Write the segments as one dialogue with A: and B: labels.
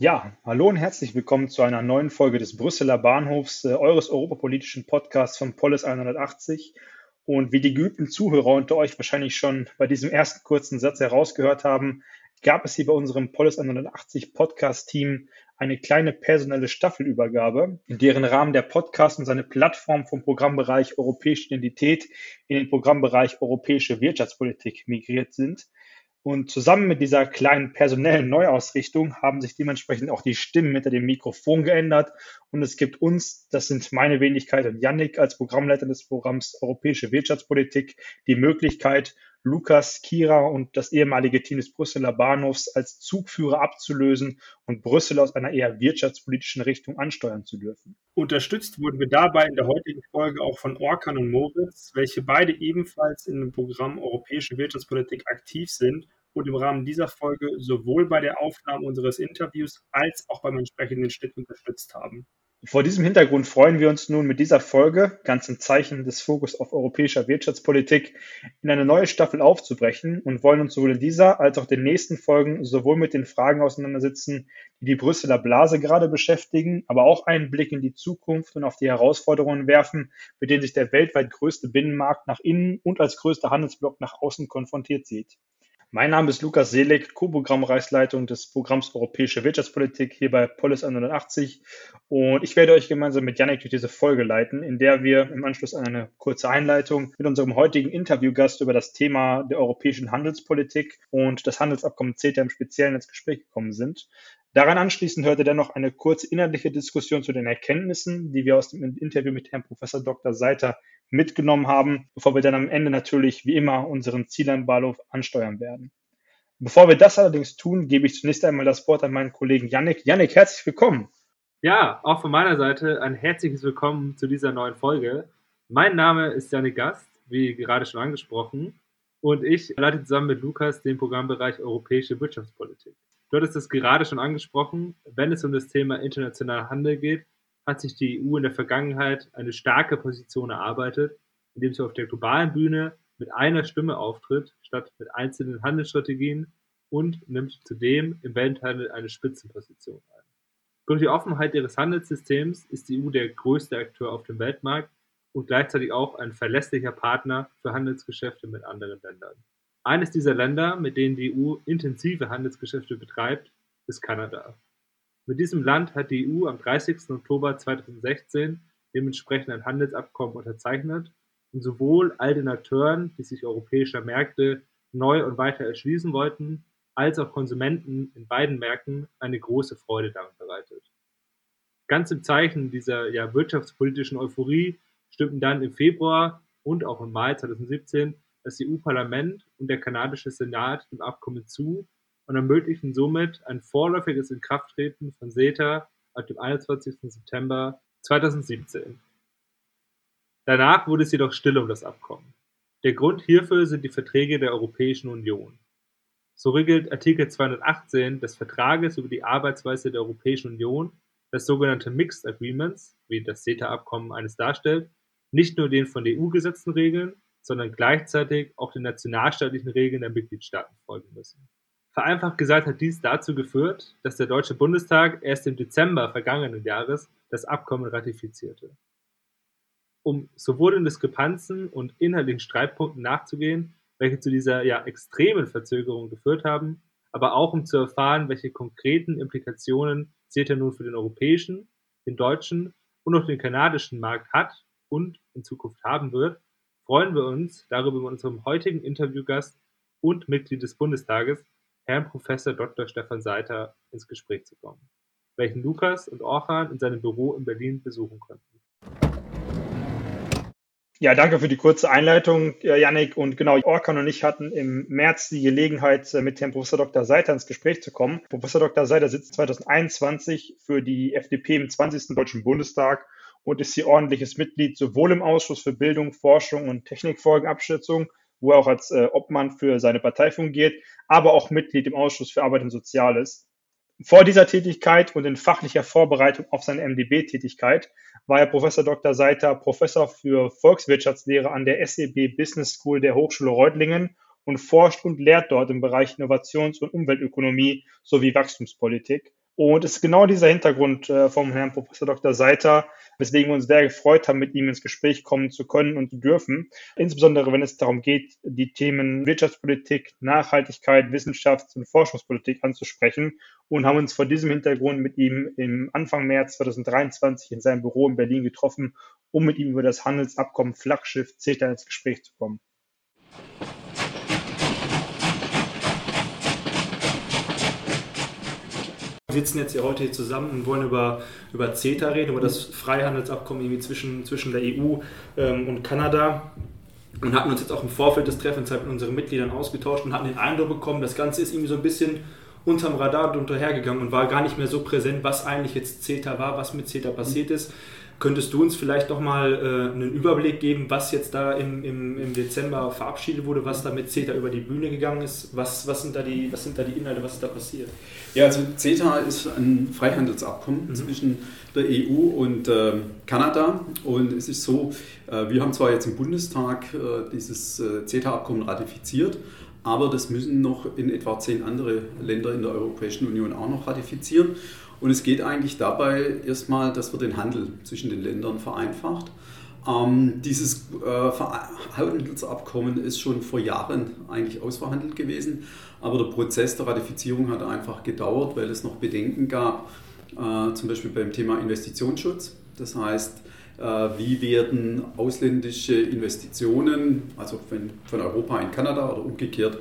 A: Ja, hallo und herzlich willkommen zu einer neuen Folge des Brüsseler Bahnhofs, äh, eures europapolitischen Podcasts von Polis 180. Und wie die geübten Zuhörer unter euch wahrscheinlich schon bei diesem ersten kurzen Satz herausgehört haben, gab es hier bei unserem Polis 180 Podcast-Team eine kleine personelle Staffelübergabe, in deren Rahmen der Podcast und seine Plattform vom Programmbereich Europäische Identität in den Programmbereich Europäische Wirtschaftspolitik migriert sind. Und zusammen mit dieser kleinen personellen Neuausrichtung haben sich dementsprechend auch die Stimmen hinter dem Mikrofon geändert. Und es gibt uns, das sind meine Wenigkeit und Yannick als Programmleiter des Programms Europäische Wirtschaftspolitik, die Möglichkeit, Lukas, Kira und das ehemalige Team des Brüsseler Bahnhofs als Zugführer abzulösen und Brüssel aus einer eher wirtschaftspolitischen Richtung ansteuern zu dürfen. Unterstützt wurden wir dabei in der heutigen Folge auch von Orkan und Moritz, welche beide ebenfalls in dem Programm Europäische Wirtschaftspolitik aktiv sind und im Rahmen dieser Folge sowohl bei der Aufnahme unseres Interviews als auch beim entsprechenden Schnitt unterstützt haben. Vor diesem Hintergrund freuen wir uns nun mit dieser Folge, ganz im Zeichen des Fokus auf europäischer Wirtschaftspolitik, in eine neue Staffel aufzubrechen und wollen uns sowohl in dieser als auch den nächsten Folgen sowohl mit den Fragen auseinandersetzen, die die Brüsseler Blase gerade beschäftigen, aber auch einen Blick in die Zukunft und auf die Herausforderungen werfen, mit denen sich der weltweit größte Binnenmarkt nach innen und als größter Handelsblock nach außen konfrontiert sieht. Mein Name ist Lukas Seelig, Co-Programmreichsleitung des Programms Europäische Wirtschaftspolitik hier bei Polis 180 und ich werde euch gemeinsam mit Janik durch diese Folge leiten, in der wir im Anschluss an eine kurze Einleitung mit unserem heutigen Interviewgast über das Thema der europäischen Handelspolitik und das Handelsabkommen CETA im Speziellen ins Gespräch gekommen sind. Daran anschließend hörte dann noch eine kurze inhaltliche Diskussion zu den Erkenntnissen, die wir aus dem Interview mit Herrn Professor Dr. Seiter mitgenommen haben, bevor wir dann am Ende natürlich wie immer unseren Zieleinbahnhof ansteuern werden. Bevor wir das allerdings tun, gebe ich zunächst einmal das Wort an meinen Kollegen Yannick. Yannick, herzlich willkommen.
B: Ja, auch von meiner Seite ein herzliches Willkommen zu dieser neuen Folge. Mein Name ist Yannick Gast, wie gerade schon angesprochen, und ich leite zusammen mit Lukas den Programmbereich Europäische Wirtschaftspolitik. Du hattest es gerade schon angesprochen, wenn es um das Thema internationaler Handel geht, hat sich die EU in der Vergangenheit eine starke Position erarbeitet, indem sie auf der globalen Bühne mit einer Stimme auftritt, statt mit einzelnen Handelsstrategien und nimmt zudem im Welthandel eine Spitzenposition ein. Durch die Offenheit ihres Handelssystems ist die EU der größte Akteur auf dem Weltmarkt und gleichzeitig auch ein verlässlicher Partner für Handelsgeschäfte mit anderen Ländern. Eines dieser Länder, mit denen die EU intensive Handelsgeschäfte betreibt, ist Kanada. Mit diesem Land hat die EU am 30. Oktober 2016 dementsprechend ein Handelsabkommen unterzeichnet und sowohl all den Akteuren, die sich europäischer Märkte neu und weiter erschließen wollten, als auch Konsumenten in beiden Märkten eine große Freude daran bereitet. Ganz im Zeichen dieser ja, wirtschaftspolitischen Euphorie stimmten dann im Februar und auch im Mai 2017 das EU-Parlament und der kanadische Senat dem Abkommen zu und ermöglichen somit ein vorläufiges Inkrafttreten von CETA ab dem 21. September 2017. Danach wurde es jedoch still um das Abkommen. Der Grund hierfür sind die Verträge der Europäischen Union. So regelt Artikel 218 des Vertrages über die Arbeitsweise der Europäischen Union das sogenannte Mixed Agreements, wie das CETA-Abkommen eines darstellt, nicht nur den von der EU gesetzten Regeln, sondern gleichzeitig auch den nationalstaatlichen Regeln der Mitgliedstaaten folgen müssen. Vereinfacht gesagt hat dies dazu geführt, dass der Deutsche Bundestag erst im Dezember vergangenen Jahres das Abkommen ratifizierte. Um sowohl den Diskrepanzen und inhaltlichen Streitpunkten nachzugehen, welche zu dieser ja extremen Verzögerung geführt haben, aber auch um zu erfahren, welche konkreten Implikationen CETA nun für den europäischen, den deutschen und auch den kanadischen Markt hat und in Zukunft haben wird, freuen wir uns darüber mit unserem heutigen Interviewgast und Mitglied des Bundestages, Herrn Professor Dr. Stefan Seiter ins Gespräch zu kommen, welchen Lukas und Orchan in seinem Büro in Berlin besuchen konnten.
A: Ja, danke für die kurze Einleitung, Janik. Und genau, Orkan und ich hatten im März die Gelegenheit, äh, mit Herrn Professor Dr. Seiter ins Gespräch zu kommen. Professor Dr. Seiter sitzt 2021 für die FDP im 20. Deutschen Bundestag und ist hier ordentliches Mitglied sowohl im Ausschuss für Bildung, Forschung und Technikfolgenabschätzung wo er auch als äh, Obmann für seine Partei fungiert, aber auch Mitglied im Ausschuss für Arbeit und Soziales. Vor dieser Tätigkeit und in fachlicher Vorbereitung auf seine MDB-Tätigkeit war er Professor Dr. Seiter Professor für Volkswirtschaftslehre an der SEB Business School der Hochschule Reutlingen und forscht und lehrt dort im Bereich Innovations- und Umweltökonomie sowie Wachstumspolitik. Und es ist genau dieser Hintergrund äh, vom Herrn Professor Dr. Seiter, weswegen wir uns sehr gefreut haben, mit ihm ins Gespräch kommen zu können und zu dürfen. Insbesondere wenn es darum geht, die Themen Wirtschaftspolitik, Nachhaltigkeit, Wissenschafts- und Forschungspolitik anzusprechen und haben uns vor diesem Hintergrund mit ihm im Anfang März 2023 in seinem Büro in Berlin getroffen, um mit ihm über das Handelsabkommen Flaggschiff CETA ins Gespräch zu kommen.
C: Wir sitzen jetzt hier heute hier zusammen und wollen über, über CETA reden, über das Freihandelsabkommen irgendwie zwischen, zwischen der EU ähm, und Kanada. Und hatten uns jetzt auch im Vorfeld des Treffens halt mit unseren Mitgliedern ausgetauscht und hatten den Eindruck bekommen, das Ganze ist irgendwie so ein bisschen unterm Radar unterhergegangen und war gar nicht mehr so präsent, was eigentlich jetzt CETA war, was mit CETA passiert ist. Könntest du uns vielleicht noch mal äh, einen Überblick geben, was jetzt da im, im, im Dezember verabschiedet wurde, was da mit CETA über die Bühne gegangen ist? Was, was, sind, da die, was sind da die Inhalte, was ist da passiert?
D: Ja, also CETA ist ein Freihandelsabkommen mhm. zwischen der EU und äh, Kanada. Und es ist so, äh, wir haben zwar jetzt im Bundestag äh, dieses äh, CETA-Abkommen ratifiziert, aber das müssen noch in etwa zehn andere Länder in der Europäischen Union auch noch ratifizieren. Und es geht eigentlich dabei erstmal, dass wir den Handel zwischen den Ländern vereinfacht. Ähm, dieses äh, Handelsabkommen ist schon vor Jahren eigentlich ausverhandelt gewesen, aber der Prozess der Ratifizierung hat einfach gedauert, weil es noch Bedenken gab, äh, zum Beispiel beim Thema Investitionsschutz. Das heißt, äh, wie werden ausländische Investitionen, also von Europa in Kanada oder umgekehrt,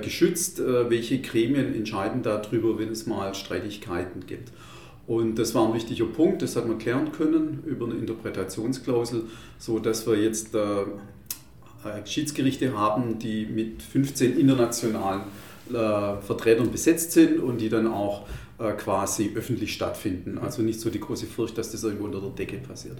D: geschützt. Äh, welche Gremien entscheiden darüber, wenn es mal Streitigkeiten gibt? Und das war ein wichtiger Punkt, das hat man klären können über eine Interpretationsklausel, so dass wir jetzt äh, Schiedsgerichte haben, die mit 15 internationalen Vertretern besetzt sind und die dann auch quasi öffentlich stattfinden. Also nicht so die große Furcht, dass das irgendwo unter der Decke passiert.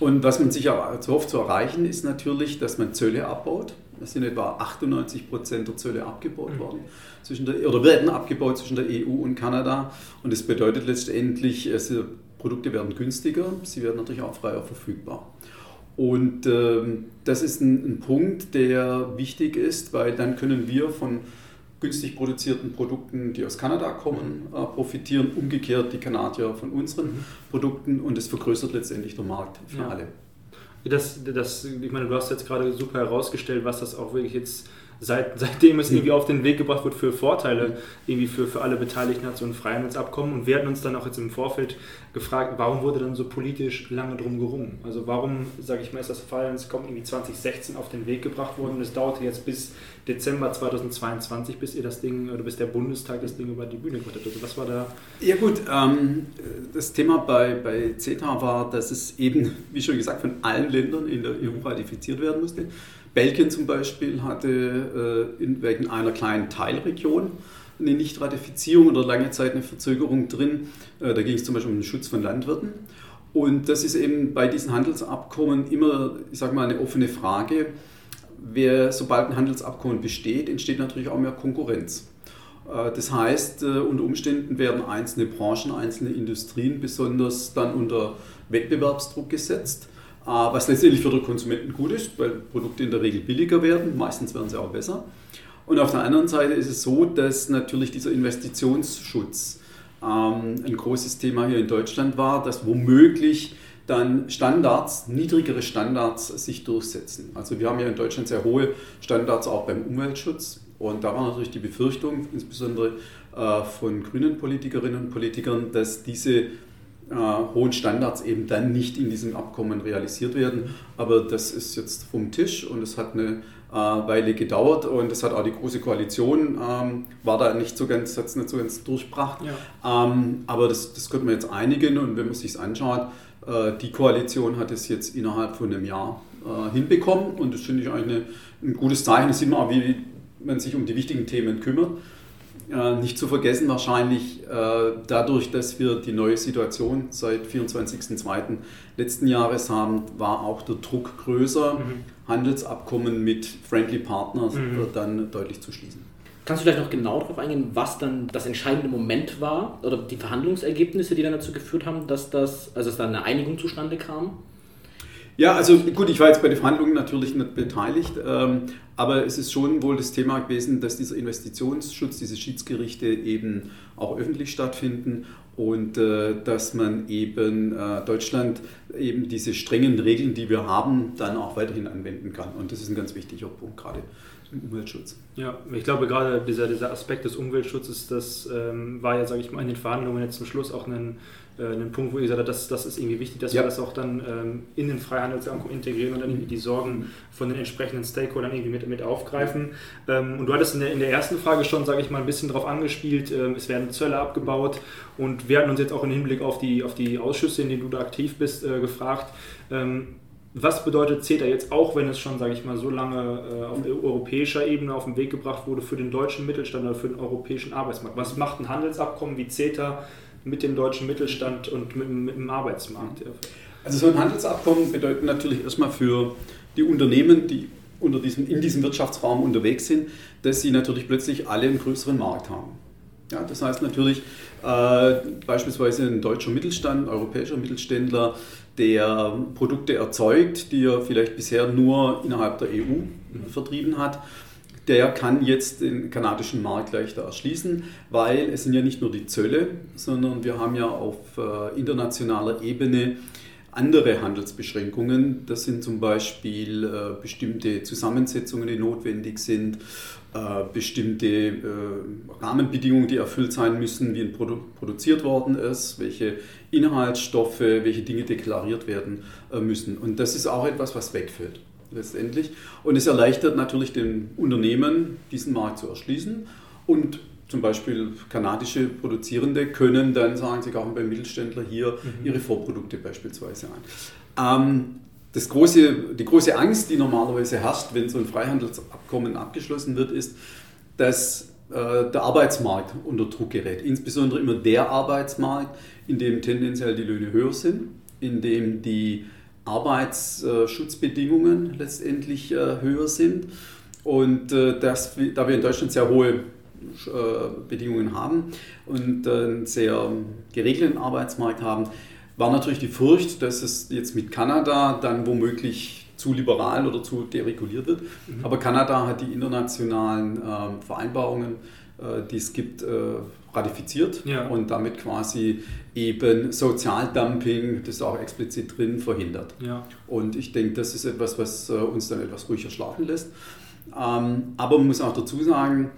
D: Und was man sich hofft zu erreichen, ist natürlich, dass man Zölle abbaut. Es sind etwa 98 Prozent der Zölle abgebaut mhm. worden zwischen der, oder werden abgebaut zwischen der EU und Kanada. Und das bedeutet letztendlich, also Produkte werden günstiger, sie werden natürlich auch freier verfügbar. Und ähm, das ist ein, ein Punkt, der wichtig ist, weil dann können wir von günstig produzierten Produkten, die aus Kanada kommen, mhm. äh, profitieren. Umgekehrt die Kanadier von unseren mhm. Produkten und es vergrößert letztendlich den Markt für ja. alle.
C: Das, das, ich meine, du hast jetzt gerade super herausgestellt, was das auch wirklich jetzt seit, seitdem es irgendwie auf den Weg gebracht wird für Vorteile, irgendwie für, für alle Beteiligten hat so ein Freihandelsabkommen. Und wir hatten uns dann auch jetzt im Vorfeld gefragt, warum wurde dann so politisch lange drum gerungen? Also warum, sage ich mal, ist das Freihandelsabkommen irgendwie 2016 auf den Weg gebracht worden und es dauerte jetzt bis Dezember 2022, bis ihr das Ding oder bis der Bundestag das Ding über die Bühne gebracht hat. Also was war da?
D: Ja gut, ähm, das Thema bei, bei CETA war, dass es eben, wie schon gesagt, von allen Ländern in der EU ratifiziert werden musste. Belgien zum Beispiel hatte äh, in, wegen einer kleinen Teilregion eine Nichtratifizierung oder lange Zeit eine Verzögerung drin. Äh, da ging es zum Beispiel um den Schutz von Landwirten. Und das ist eben bei diesen Handelsabkommen immer, ich sage mal, eine offene Frage. Wer, sobald ein Handelsabkommen besteht, entsteht natürlich auch mehr Konkurrenz. Äh, das heißt, äh, unter Umständen werden einzelne Branchen, einzelne Industrien besonders dann unter Wettbewerbsdruck gesetzt. Äh, was letztendlich für den Konsumenten gut ist, weil Produkte in der Regel billiger werden, meistens werden sie auch besser. Und auf der anderen Seite ist es so, dass natürlich dieser Investitionsschutz ähm, ein großes Thema hier in Deutschland war, dass womöglich dann Standards, niedrigere Standards sich durchsetzen. Also wir haben ja in Deutschland sehr hohe Standards auch beim Umweltschutz. Und da war natürlich die Befürchtung, insbesondere äh, von grünen Politikerinnen und Politikern, dass diese äh, hohen Standards eben dann nicht in diesem Abkommen realisiert werden. Aber das ist jetzt vom Tisch und es hat eine äh, Weile gedauert und es hat auch die große Koalition, ähm, war da nicht so ganz, hat es nicht so ganz durchbracht. Ja. Ähm, aber das, das könnte man jetzt einigen und wenn man sich anschaut, äh, die Koalition hat es jetzt innerhalb von einem Jahr hinbekommen und das finde ich eigentlich eine, ein gutes Zeichen. Das sieht man auch, wie man sich um die wichtigen Themen kümmert. Äh, nicht zu vergessen wahrscheinlich äh, dadurch, dass wir die neue Situation seit 24.02. letzten Jahres haben, war auch der Druck größer, mhm. Handelsabkommen mit Friendly Partners mhm. dann deutlich zu schließen.
E: Kannst du vielleicht noch genau darauf eingehen, was dann das entscheidende Moment war oder die Verhandlungsergebnisse, die dann dazu geführt haben, dass das, also dass da eine Einigung zustande kam?
D: Ja, also gut, ich war jetzt bei den Verhandlungen natürlich nicht beteiligt, ähm, aber es ist schon wohl das Thema gewesen, dass dieser Investitionsschutz, diese Schiedsgerichte eben auch öffentlich stattfinden und äh, dass man eben äh, Deutschland eben diese strengen Regeln, die wir haben, dann auch weiterhin anwenden kann. Und das ist ein ganz wichtiger Punkt gerade im Umweltschutz.
C: Ja, ich glaube gerade dieser, dieser Aspekt des Umweltschutzes, das ähm, war ja, sage ich mal, in den Verhandlungen jetzt zum Schluss auch ein äh, einen Punkt, wo ihr gesagt habt, das, das ist irgendwie wichtig, dass ja. wir das auch dann ähm, in den Freihandelsabkommen integrieren und dann irgendwie die Sorgen von den entsprechenden Stakeholdern irgendwie mit, mit aufgreifen. Ähm, und du hattest in der, in der ersten Frage schon, sage ich mal, ein bisschen darauf angespielt, ähm, es werden Zölle abgebaut und wir hatten uns jetzt auch im Hinblick auf die, auf die Ausschüsse, in denen du da aktiv bist, äh, gefragt, ähm, was bedeutet CETA jetzt auch, wenn es schon, sage ich mal, so lange äh, auf europäischer Ebene auf den Weg gebracht wurde für den deutschen Mittelstand oder für den europäischen Arbeitsmarkt? Was macht ein Handelsabkommen wie CETA mit dem deutschen Mittelstand und mit, mit dem Arbeitsmarkt.
D: Also so ein Handelsabkommen bedeutet natürlich erstmal für die Unternehmen, die unter diesem, in diesem Wirtschaftsraum unterwegs sind, dass sie natürlich plötzlich alle einen größeren Markt haben. Ja, das heißt natürlich äh, beispielsweise ein deutscher Mittelstand, ein europäischer Mittelständler, der Produkte erzeugt, die er vielleicht bisher nur innerhalb der EU vertrieben hat, der kann jetzt den kanadischen Markt leichter erschließen, weil es sind ja nicht nur die Zölle, sondern wir haben ja auf äh, internationaler Ebene andere Handelsbeschränkungen. Das sind zum Beispiel äh, bestimmte Zusammensetzungen, die notwendig sind, äh, bestimmte Rahmenbedingungen, die erfüllt sein müssen, wie ein Produkt produziert worden ist, welche Inhaltsstoffe, welche Dinge deklariert werden müssen. Und das ist auch etwas, was wegfällt letztendlich. Und es erleichtert natürlich den Unternehmen, diesen Markt zu erschließen. Und zum Beispiel kanadische Produzierende können dann sagen, sie kaufen beim Mittelständler hier mhm. ihre Vorprodukte beispielsweise ein. Ähm, das große, die große Angst, die normalerweise herrscht, wenn so ein Freihandelsabkommen abgeschlossen wird, ist, dass äh, der Arbeitsmarkt unter Druck gerät. Insbesondere immer der Arbeitsmarkt, in dem tendenziell die Löhne höher sind, in dem die Arbeitsschutzbedingungen letztendlich äh, höher sind. Und äh, das, da wir in Deutschland sehr hohe äh, Bedingungen haben und einen sehr geregelten Arbeitsmarkt haben, war natürlich die Furcht, dass es jetzt mit Kanada dann womöglich zu liberal oder zu dereguliert wird. Mhm. Aber Kanada hat die internationalen äh, Vereinbarungen, die es gibt, ratifiziert ja. und damit quasi eben Sozialdumping, das ist auch explizit drin, verhindert. Ja. Und ich denke, das ist etwas, was äh, uns dann etwas ruhiger schlafen lässt. Ähm, aber man muss auch dazu sagen,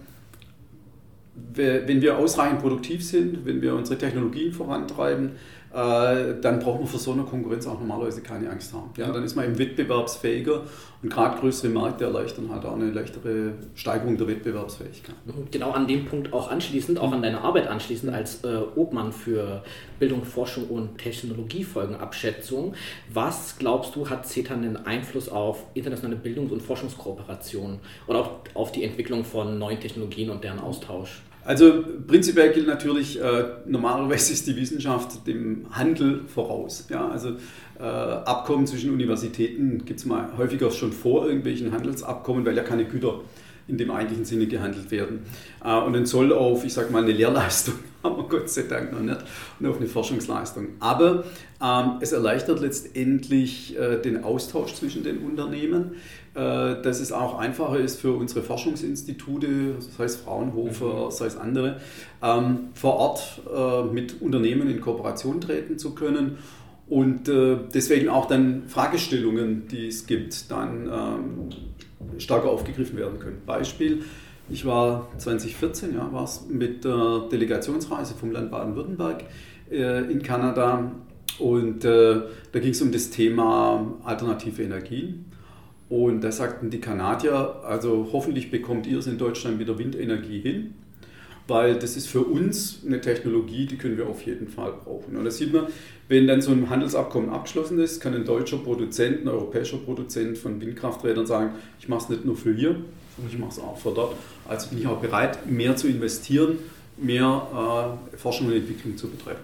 D: wenn wir ausreichend produktiv sind, wenn wir unsere Technologien vorantreiben, dann braucht man vor so einer Konkurrenz auch normalerweise keine Angst haben. Ja, dann ist man eben wettbewerbsfähiger und gerade größere Märkte erleichtern halt auch eine leichtere Steigerung der Wettbewerbsfähigkeit.
E: Genau an dem Punkt auch anschließend, auch an deine Arbeit anschließend als äh, Obmann für Bildung, Forschung und Technologiefolgenabschätzung. Was glaubst du, hat CETA einen Einfluss auf internationale Bildungs- und Forschungskooperationen oder auch auf die Entwicklung von neuen Technologien und deren Austausch?
D: Also prinzipiell gilt natürlich, äh, normalerweise ist die Wissenschaft dem Handel voraus. Ja? Also äh, Abkommen zwischen Universitäten gibt es mal häufiger schon vor irgendwelchen Handelsabkommen, weil ja keine Güter in dem eigentlichen Sinne gehandelt werden. Äh, und ein Zoll auf, ich sage mal, eine Lehrleistung haben wir Gott sei Dank noch nicht und auf eine Forschungsleistung. Aber ähm, es erleichtert letztendlich äh, den Austausch zwischen den Unternehmen. Äh, dass es auch einfacher ist für unsere Forschungsinstitute, sei es Fraunhofer, mhm. sei es andere, ähm, vor Ort äh, mit Unternehmen in Kooperation treten zu können und äh, deswegen auch dann Fragestellungen, die es gibt, dann ähm, stärker aufgegriffen werden können. Beispiel, ich war 2014, ja, war es mit der Delegationsreise vom Land Baden-Württemberg in Kanada und da ging es um das Thema alternative Energien. Und da sagten die Kanadier, also hoffentlich bekommt ihr es in Deutschland mit der Windenergie hin, weil das ist für uns eine Technologie, die können wir auf jeden Fall brauchen. Und da sieht man, wenn dann so ein Handelsabkommen abgeschlossen ist, kann ein deutscher Produzent, ein europäischer Produzent von Windkrafträdern sagen, ich mache es nicht nur für hier, ich mache es auch für dort. Also bin ich auch bereit, mehr zu investieren, mehr äh, Forschung und Entwicklung zu betreiben.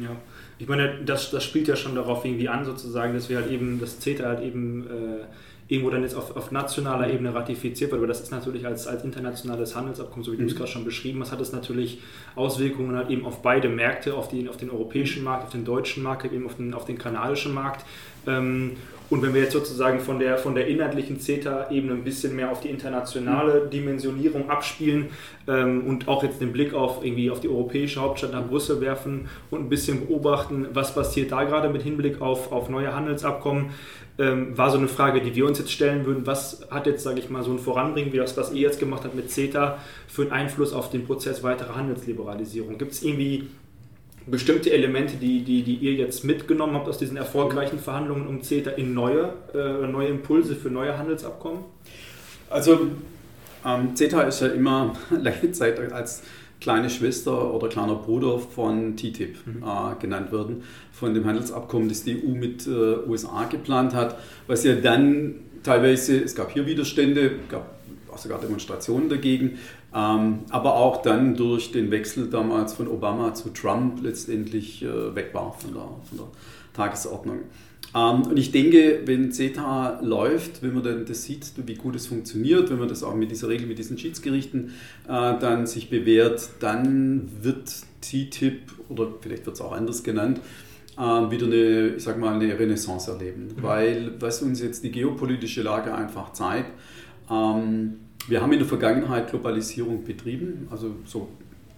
C: Ja. Ich meine, das, das spielt ja schon darauf irgendwie an, sozusagen, dass wir halt eben, das CETA halt eben äh, irgendwo dann jetzt auf, auf nationaler Ebene ratifiziert wird. Aber das ist natürlich als, als internationales Handelsabkommen, so wie mhm. du es mhm. gerade schon beschrieben hast, hat es natürlich Auswirkungen halt eben auf beide Märkte, auf, die, auf den europäischen Markt, auf den deutschen Markt, eben auf den, auf den kanadischen Markt. Ähm, und wenn wir jetzt sozusagen von der, von der inhaltlichen CETA-Ebene ein bisschen mehr auf die internationale mhm. Dimensionierung abspielen ähm, und auch jetzt den Blick auf irgendwie auf die europäische Hauptstadt nach Brüssel werfen und ein bisschen beobachten, was passiert da gerade mit Hinblick auf, auf neue Handelsabkommen, ähm, war so eine Frage, die wir uns jetzt stellen würden. Was hat jetzt, sage ich mal, so ein Voranbringen, wie das, was ihr jetzt gemacht habt mit CETA, für einen Einfluss auf den Prozess weiterer Handelsliberalisierung? Gibt es irgendwie bestimmte Elemente, die, die, die ihr jetzt mitgenommen habt aus diesen erfolgreichen Verhandlungen um CETA in neue, äh, neue Impulse für neue Handelsabkommen?
D: Also ähm, CETA ist ja immer lange Zeit als kleine Schwester oder kleiner Bruder von TTIP mhm. äh, genannt worden, von dem Handelsabkommen, das die EU mit äh, USA geplant hat, was ja dann teilweise, es gab hier Widerstände, gab auch sogar Demonstrationen dagegen, aber auch dann durch den Wechsel damals von Obama zu Trump letztendlich äh, weg war von der, von der Tagesordnung. Ähm, und ich denke, wenn CETA läuft, wenn man dann das sieht, wie gut es funktioniert, wenn man das auch mit dieser Regel, mit diesen Schiedsgerichten äh, dann sich bewährt, dann wird TTIP oder vielleicht wird es auch anders genannt, äh, wieder eine, ich sag mal, eine Renaissance erleben. Mhm. Weil was uns jetzt die geopolitische Lage einfach zeigt, ähm, wir haben in der Vergangenheit Globalisierung betrieben, also so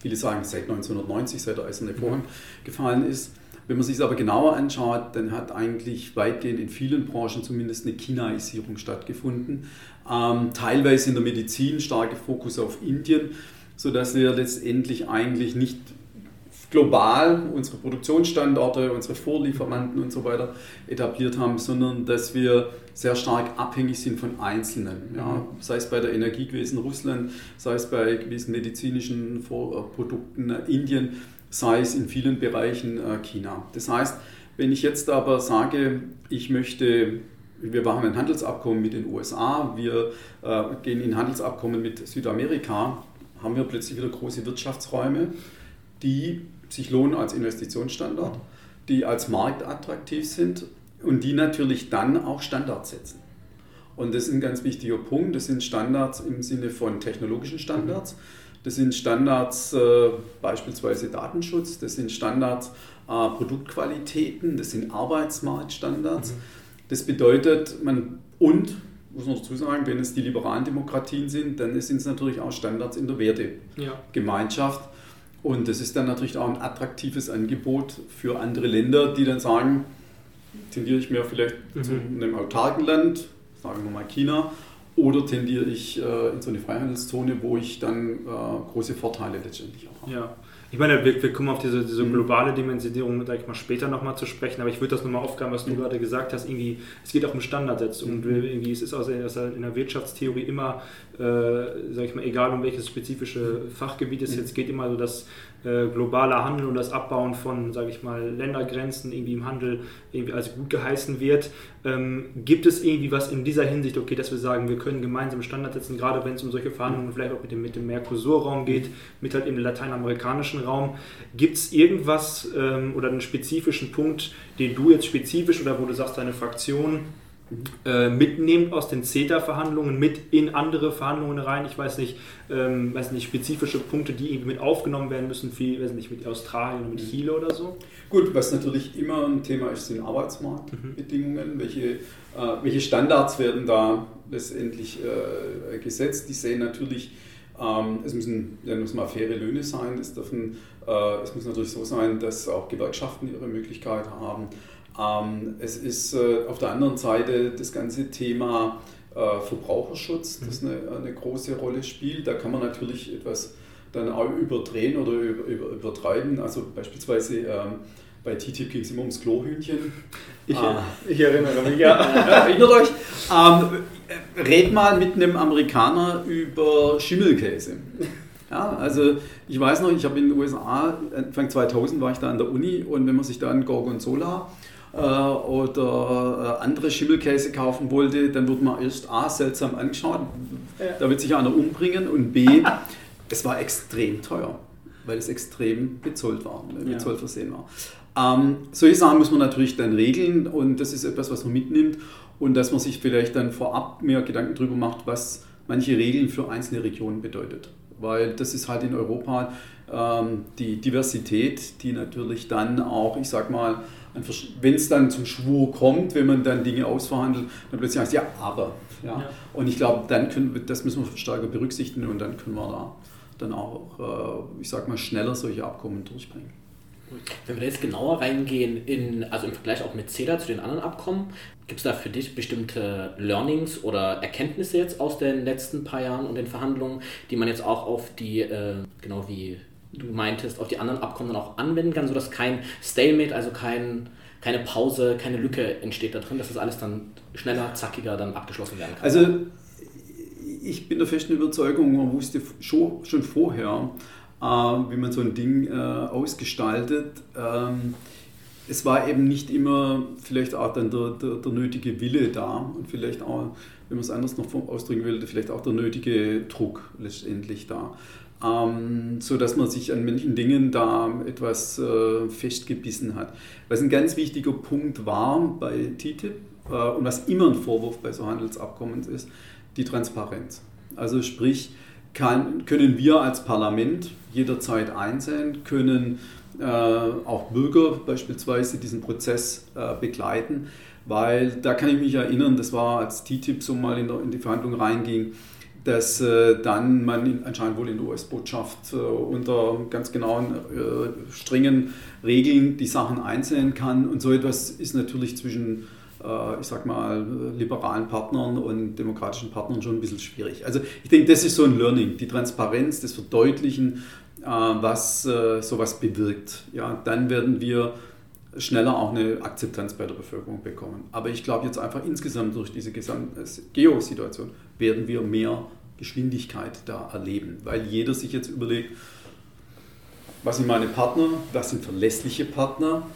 D: viele sagen seit 1990, seit der Eiserne Vorhang gefallen ist. Wenn man sich es aber genauer anschaut, dann hat eigentlich weitgehend in vielen Branchen zumindest eine Chinaisierung stattgefunden. Ähm, teilweise in der Medizin starker Fokus auf Indien, sodass wir letztendlich eigentlich nicht global unsere Produktionsstandorte, unsere Vorlieferanten und so weiter etabliert haben, sondern dass wir sehr stark abhängig sind von Einzelnen. Ja, mhm. sei es bei der Energie gewesen Russland, sei es bei gewissen medizinischen Produkten Indien, sei es in vielen Bereichen äh, China. Das heißt, wenn ich jetzt aber sage, ich möchte wir machen ein Handelsabkommen mit den USA, wir äh, gehen in Handelsabkommen mit Südamerika, haben wir plötzlich wieder große Wirtschaftsräume, die sich lohnen als Investitionsstandort, die als Markt attraktiv sind und die natürlich dann auch Standards setzen. Und das ist ein ganz wichtiger Punkt. Das sind Standards im Sinne von technologischen Standards. Das sind Standards äh, beispielsweise Datenschutz, das sind Standards äh, Produktqualitäten, das sind Arbeitsmarktstandards. Mhm. Das bedeutet, man und muss man dazu sagen, wenn es die liberalen Demokratien sind, dann sind es natürlich auch Standards in der Wertegemeinschaft. Ja. Und das ist dann natürlich auch ein attraktives Angebot für andere Länder, die dann sagen, tendiere ich mehr vielleicht mhm. zu einem autarken Land, sagen wir mal China, oder tendiere ich äh, in so eine Freihandelszone, wo ich dann äh, große Vorteile letztendlich auch habe.
C: Ja. Ich meine, wir, wir kommen auf diese, diese mhm. globale Dimensionierung gleich mal später nochmal zu sprechen, aber ich würde das nochmal aufgreifen, was du mhm. gerade gesagt hast. Irgendwie, es geht auch um Standardsetzung. Und mhm. irgendwie, es ist aus, in der Wirtschaftstheorie immer, äh, sag ich mal, egal um welches spezifische Fachgebiet es jetzt geht, immer so, dass äh, globaler Handel und das Abbauen von, sage ich mal, Ländergrenzen irgendwie im Handel irgendwie als gut geheißen wird. Ähm, gibt es irgendwie was in dieser Hinsicht, okay, dass wir sagen, wir können gemeinsam Standards setzen, gerade wenn es um solche Verhandlungen vielleicht auch mit dem, mit dem Mercosur-Raum geht, mit halt im lateinamerikanischen Raum. Gibt es irgendwas ähm, oder einen spezifischen Punkt, den du jetzt spezifisch oder wo du sagst, deine Fraktion äh, mitnehmt aus den CETA-Verhandlungen mit in andere Verhandlungen rein. Ich weiß nicht, ähm, weiß nicht, spezifische Punkte, die irgendwie mit aufgenommen werden müssen, wie, weiß nicht, mit Australien oder mit mhm. Chile oder so.
D: Gut, was natürlich immer ein Thema ist, sind Arbeitsmarktbedingungen. Mhm. Welche, äh, welche Standards werden da letztendlich äh, gesetzt? Die sehen natürlich ähm, es müssen, ja, muss mal faire Löhne sein. Es, dürfen, äh, es muss natürlich so sein, dass auch Gewerkschaften ihre Möglichkeit haben. Ähm, es ist äh, auf der anderen Seite das ganze Thema äh, Verbraucherschutz, das mhm. eine, eine große Rolle spielt. Da kann man natürlich etwas dann auch überdrehen oder über, übertreiben. Also beispielsweise ähm, bei TTIP ging es immer ums Klohühnchen.
C: Ich, ah. ich erinnere mich, ja.
D: Erinnert euch. Ähm, red mal mit einem Amerikaner über Schimmelkäse. Ja, also ich weiß noch, ich habe in den USA, Anfang 2000 war ich da an der Uni und wenn man sich da einen Gorgonzola oder äh, andere Schimmelkäse kaufen wollte, dann wird man erst A, seltsam angeschaut, ja. da wird sich einer umbringen und B, es war extrem teuer, weil es extrem bezollt war, mit ja. Zoll versehen war. Ähm, solche Sachen muss man natürlich dann regeln und das ist etwas, was man mitnimmt und dass man sich vielleicht dann vorab mehr Gedanken darüber macht, was manche Regeln für einzelne Regionen bedeutet. Weil das ist halt in Europa ähm, die Diversität, die natürlich dann auch, ich sag mal, wenn es dann zum Schwur kommt, wenn man dann Dinge ausverhandelt, dann plötzlich heißt ja, aber. Ja. ja. Und ich glaube, dann können wir, das müssen wir stärker berücksichtigen und dann können wir da dann auch, äh, ich sag mal, schneller solche Abkommen durchbringen.
E: Wenn wir jetzt genauer reingehen, in, also im Vergleich auch mit CEDA zu den anderen Abkommen, gibt es da für dich bestimmte Learnings oder Erkenntnisse jetzt aus den letzten paar Jahren und den Verhandlungen, die man jetzt auch auf die, äh, genau wie du meintest, auf die anderen Abkommen dann auch anwenden kann, sodass kein Stalemate, also kein, keine Pause, keine Lücke entsteht da drin, dass das alles dann schneller, zackiger dann abgeschlossen werden kann?
D: Also ich bin der festen Überzeugung, man wusste schon, vorher, wie man so ein Ding äh, ausgestaltet. Ähm, es war eben nicht immer vielleicht auch dann der, der, der, nötige Wille da und vielleicht auch, wenn man es anders noch ausdrücken will, vielleicht auch der nötige Druck letztendlich da. Ähm, so dass man sich an manchen Dingen da etwas äh, festgebissen hat. Was ein ganz wichtiger Punkt war bei TTIP äh, und was immer ein Vorwurf bei so Handelsabkommen ist, die Transparenz. Also sprich, kann, können wir als Parlament jederzeit einsehen, können äh, auch Bürger beispielsweise diesen Prozess äh, begleiten, weil da kann ich mich erinnern, das war als TTIP so mal in, der, in die Verhandlung reinging, dass äh, dann man in, anscheinend wohl in der US-Botschaft äh, unter ganz genauen, äh, strengen Regeln die Sachen einsehen kann. Und so etwas ist natürlich zwischen ich sag mal, liberalen Partnern und demokratischen Partnern schon ein bisschen schwierig. Also ich denke, das ist so ein Learning, die Transparenz, das Verdeutlichen, äh, was äh, sowas bewirkt. Ja, dann werden wir schneller auch eine Akzeptanz bei der Bevölkerung bekommen. Aber ich glaube jetzt einfach insgesamt durch diese gesamte Geosituation werden wir mehr Geschwindigkeit da erleben, weil jeder sich jetzt überlegt, was sind meine Partner, was sind verlässliche Partner,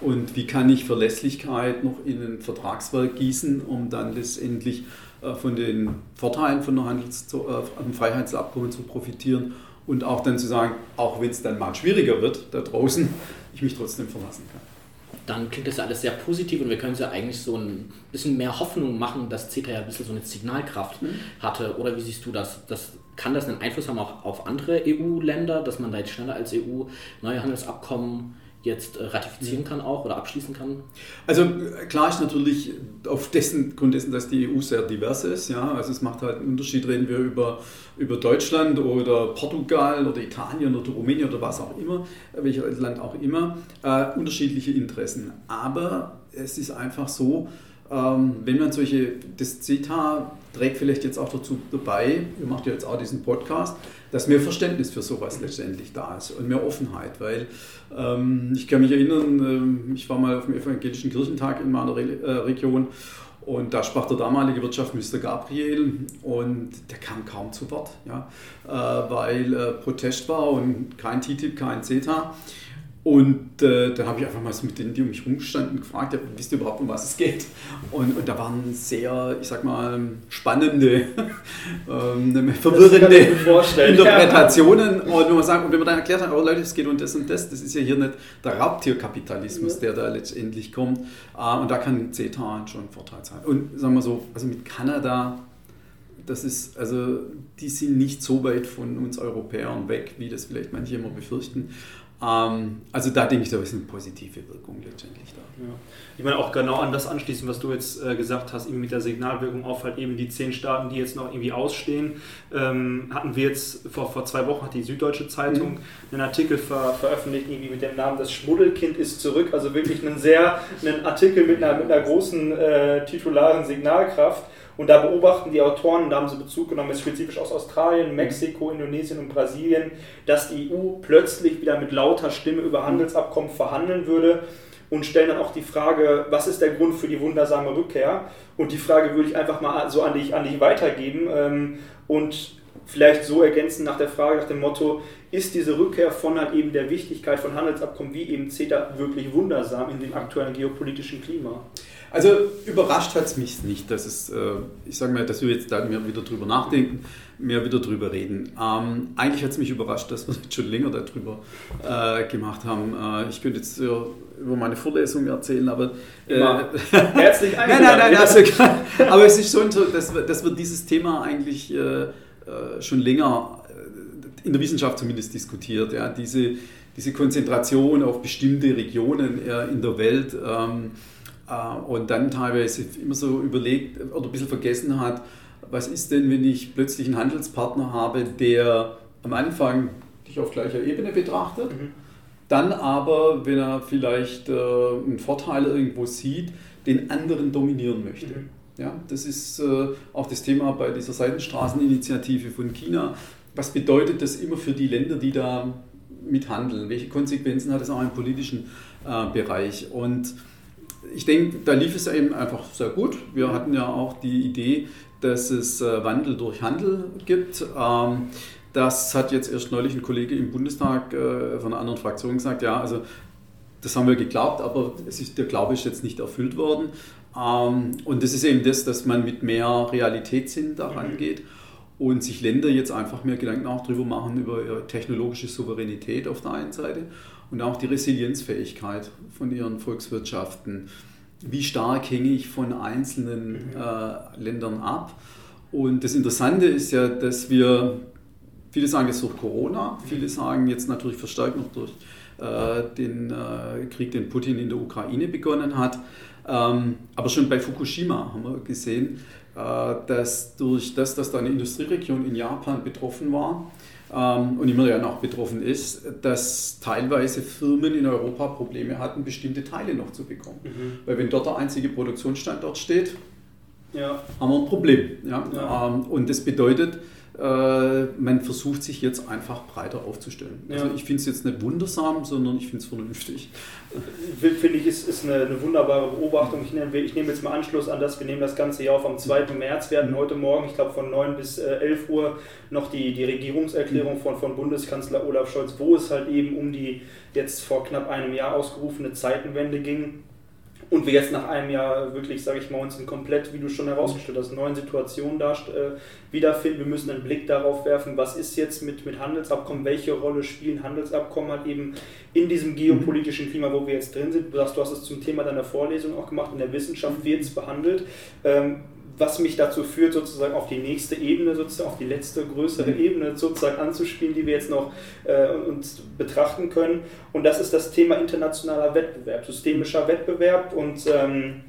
D: und wie kann ich Verlässlichkeit noch in ein Vertragswerk gießen, um dann letztendlich äh, von den Vorteilen von einem äh, Freiheitsabkommen zu profitieren und auch dann zu sagen, auch wenn es dann mal schwieriger wird da draußen, ich mich trotzdem verlassen kann.
E: Dann klingt das ja alles sehr positiv und wir können es ja eigentlich so ein bisschen mehr Hoffnung machen, dass CETA ja ein bisschen so eine Signalkraft mhm. hatte. Oder wie siehst du das? das? Kann das einen Einfluss haben auch auf andere EU-Länder, dass man da jetzt schneller als EU neue Handelsabkommen jetzt äh, ratifizieren kann auch oder abschließen kann?
D: Also klar ist natürlich auf dessen Grund dessen, dass die EU sehr divers ist. Ja, also es macht halt einen Unterschied, reden wir über, über Deutschland oder Portugal oder Italien oder Rumänien oder was auch immer, welches Land auch immer, äh, unterschiedliche Interessen. Aber es ist einfach so, ähm, wenn man solche, das CETA trägt vielleicht jetzt auch dazu dabei, ihr macht ja jetzt auch diesen Podcast, dass mehr Verständnis für sowas letztendlich da ist und mehr Offenheit, weil ähm, ich kann mich erinnern, ähm, ich war mal auf dem Evangelischen Kirchentag in meiner Re äh, Region und da sprach der damalige Wirtschaftsminister Gabriel und der kam kaum zu Wort, ja, äh, weil äh, Protest war und kein TTIP, kein CETA. Und äh, dann habe ich einfach mal so mit denen, die um mich rumstanden, gefragt, ja, wisst ihr überhaupt, um was es geht? Und, und da waren sehr, ich sag mal, spannende, ähm, verwirrende Interpretationen. Ja. Und wenn man, sagt, und wenn man dann erklärt hat, oh Leute, es geht um das und das, das ist ja hier nicht der Raubtierkapitalismus, ja. der da letztendlich kommt. Äh, und da kann CETA schon ein Vorteil sein. Und sagen wir so, also mit Kanada, das ist, also die sind nicht so weit von uns Europäern weg, wie das vielleicht manche immer befürchten. Ähm, also da denke ich, da ist eine positive Wirkung letztendlich da.
C: Ja. Ich meine auch genau an das anschließen, was du jetzt äh, gesagt hast, eben mit der Signalwirkung auf halt eben die zehn Staaten, die jetzt noch irgendwie ausstehen. Ähm, hatten wir jetzt vor, vor zwei Wochen hat die Süddeutsche Zeitung mhm. einen Artikel ver, veröffentlicht, irgendwie mit dem Namen Das Schmuddelkind ist zurück. Also wirklich einen sehr, einen Artikel mit einer, mit einer großen äh, titularen Signalkraft und da beobachten die Autoren, da haben sie Bezug genommen, jetzt spezifisch aus Australien, Mexiko, Indonesien und Brasilien, dass die EU plötzlich wieder mit lauter Stimme über Handelsabkommen verhandeln würde und stellen dann auch die Frage, was ist der Grund für die wundersame Rückkehr? Und die Frage würde ich einfach mal so an dich, an dich weitergeben ähm, und vielleicht so ergänzen nach der Frage, nach dem Motto, ist diese Rückkehr von halt eben der Wichtigkeit von Handelsabkommen wie eben CETA wirklich wundersam in dem aktuellen geopolitischen Klima?
D: Also überrascht hat es mich nicht, dass es, äh, ich sage mal, dass wir jetzt da mehr wieder drüber nachdenken, mehr wieder drüber reden. Ähm, eigentlich hat es mich überrascht, dass wir schon länger darüber äh, gemacht haben. Äh, ich könnte jetzt äh, über meine Vorlesung erzählen, aber
C: äh, herzlich
D: Nein, nein, nein, also, aber es ist schon so, dass wir, dass wir dieses Thema eigentlich äh, schon länger in der Wissenschaft zumindest diskutiert. Ja, diese, diese Konzentration auf bestimmte Regionen in der Welt. Ähm, äh, und dann teilweise immer so überlegt oder ein bisschen vergessen hat, was ist denn, wenn ich plötzlich einen Handelspartner habe, der am Anfang dich auf gleicher Ebene betrachtet, mhm. dann aber, wenn er vielleicht äh, einen Vorteil irgendwo sieht, den anderen dominieren möchte. Mhm. Ja, das ist äh, auch das Thema bei dieser Seitenstraßeninitiative von China. Was bedeutet das immer für die Länder, die da mithandeln? Welche Konsequenzen hat das auch im politischen äh, Bereich? Und ich denke, da lief es eben einfach sehr gut. Wir hatten ja auch die Idee, dass es äh, Wandel durch Handel gibt. Ähm, das hat jetzt erst neulich ein Kollege im Bundestag äh, von einer anderen Fraktion gesagt. Ja, also das haben wir geglaubt, aber ist, der Glaube ist jetzt nicht erfüllt worden. Ähm, und das ist eben das, dass man mit mehr Realitätssinn daran mhm. geht und sich Länder jetzt einfach mehr Gedanken auch darüber machen, über ihre technologische Souveränität auf der einen Seite und auch die Resilienzfähigkeit von ihren Volkswirtschaften. Wie stark hänge ich von einzelnen äh, Ländern ab? Und das Interessante ist ja, dass wir, viele sagen es durch Corona, viele sagen jetzt natürlich verstärkt noch durch äh, den äh, Krieg, den Putin in der Ukraine begonnen hat. Ähm, aber schon bei Fukushima haben wir gesehen, dass durch das, dass da eine Industrieregion in Japan betroffen war, ähm, und immer ja noch betroffen ist, dass teilweise Firmen in Europa Probleme hatten, bestimmte Teile noch zu bekommen. Mhm. Weil wenn dort der einzige Produktionsstandort steht, ja. haben wir ein Problem. Ja? ja. Ähm, und das bedeutet, äh, man versucht sich jetzt einfach breiter aufzustellen. Also ich finde es jetzt nicht wundersam, sondern ich finde es vernünftig.
C: Finde ich, ist, ist eine, eine, wunderbare Beobachtung. Ich nehme, ich nehme jetzt mal Anschluss an das, wir nehmen das Ganze hier auf am 2. März. Wir hatten heute Morgen, ich glaube von 9 bis 11 äh, Uhr, noch die, die Regierungserklärung von, von Bundeskanzler Olaf Scholz, wo es halt eben um die jetzt vor knapp einem Jahr ausgerufene Zeitenwende ging und wir jetzt nach einem Jahr wirklich, sage ich mal, uns in komplett, wie du schon herausgestellt hast, neuen Situationen da, äh, wiederfinden. Wir müssen einen Blick darauf werfen, was ist jetzt mit, mit Handelsabkommen, welche Rolle spielen Handelsabkommen halt eben in diesem geopolitischen Klima, wo wir jetzt drin sind. Du hast, du hast es zum Thema deiner Vorlesung auch gemacht, in der Wissenschaft wird es behandelt. Ähm, was mich dazu führt, sozusagen auf die nächste Ebene, sozusagen auf die letzte größere mhm. Ebene sozusagen anzuspielen, die wir jetzt noch äh, uns betrachten können. Und das ist das Thema internationaler Wettbewerb, systemischer Wettbewerb und ähm,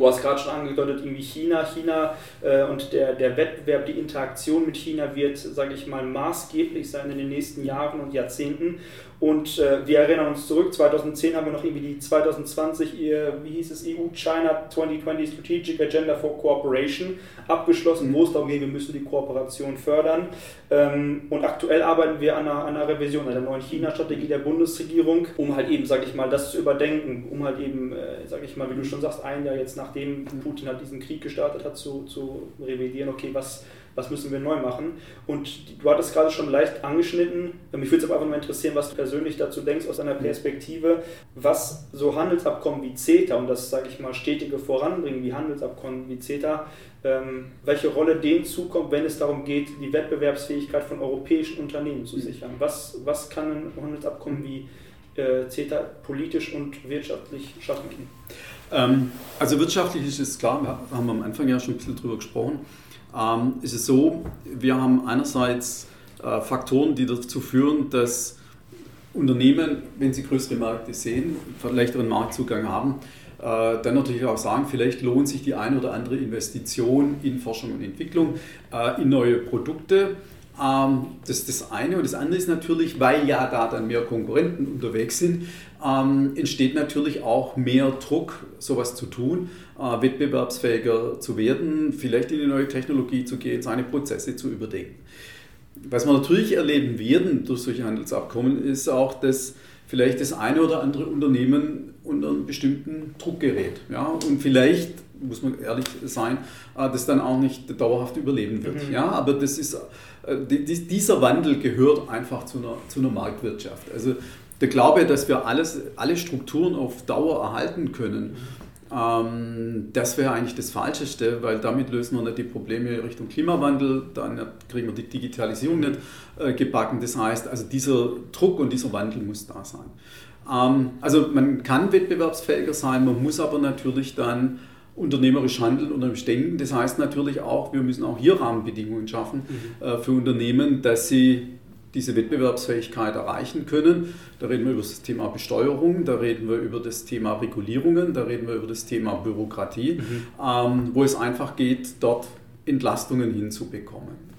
C: Du hast gerade schon angedeutet, irgendwie China. China äh, und der, der Wettbewerb, die Interaktion mit China wird, sage ich mal, maßgeblich sein in den nächsten Jahren und Jahrzehnten. Und äh, wir erinnern uns zurück, 2010 haben wir noch irgendwie die 2020, wie hieß es, EU-China 2020 Strategic Agenda for Cooperation abgeschlossen, wo es darum geht, wir müssen die Kooperation fördern. Ähm, und aktuell arbeiten wir an einer, an einer Revision einer neuen China-Strategie der Bundesregierung, um halt eben, sage ich mal, das zu überdenken, um halt eben, äh, sage ich mal, wie du schon sagst, ein Jahr jetzt nachdem Putin halt diesen Krieg gestartet hat, zu, zu revidieren, okay, was was müssen wir neu machen. Und du hattest gerade schon leicht angeschnitten, mich würde es aber einfach mal interessieren, was du persönlich dazu denkst aus deiner Perspektive, was so Handelsabkommen wie CETA und das, sage ich mal, stetige Voranbringen wie Handelsabkommen wie CETA, ähm, welche Rolle denen zukommt, wenn es darum geht, die Wettbewerbsfähigkeit von europäischen Unternehmen zu sichern. Was, was kann ein Handelsabkommen wie äh, CETA politisch und wirtschaftlich schaffen?
D: Ähm, also wirtschaftlich ist es klar, wir haben am Anfang ja schon ein bisschen drüber gesprochen ähm, ist es so, wir haben einerseits äh, Faktoren, die dazu führen, dass Unternehmen, wenn sie größere Märkte sehen, leichteren Marktzugang haben, äh, dann natürlich auch sagen, vielleicht lohnt sich die eine oder andere Investition in Forschung und Entwicklung, äh, in neue Produkte. Ähm, das ist das eine. Und das andere ist natürlich, weil ja da dann mehr Konkurrenten unterwegs sind, ähm, entsteht natürlich auch mehr Druck, sowas zu tun, äh, wettbewerbsfähiger zu werden, vielleicht in die neue Technologie zu gehen, seine Prozesse zu überdenken. Was wir natürlich erleben werden durch solche Handelsabkommen, ist auch, dass vielleicht das eine oder andere Unternehmen unter einen bestimmten Druck gerät. Ja? Und vielleicht, muss man ehrlich sein, äh, das dann auch nicht dauerhaft überleben wird. Mhm. Ja? Aber das ist dieser Wandel gehört einfach zu einer, zu einer Marktwirtschaft. Also der Glaube, dass wir alles, alle Strukturen auf Dauer erhalten können, ähm, das wäre eigentlich das Falscheste, weil damit lösen wir nicht die Probleme Richtung Klimawandel, dann kriegen wir die Digitalisierung nicht äh, gebacken. Das heißt, also dieser Druck und dieser Wandel muss da sein. Ähm, also man kann wettbewerbsfähiger sein, man muss aber natürlich dann unternehmerisch handeln, unternehmerisch denken. Das heißt natürlich auch, wir müssen auch hier Rahmenbedingungen schaffen mhm. äh, für Unternehmen, dass sie diese Wettbewerbsfähigkeit erreichen können. Da reden wir über das Thema Besteuerung, da reden wir über das Thema Regulierungen, da reden wir über das Thema Bürokratie, mhm. ähm, wo es einfach geht, dort Entlastungen hinzubekommen.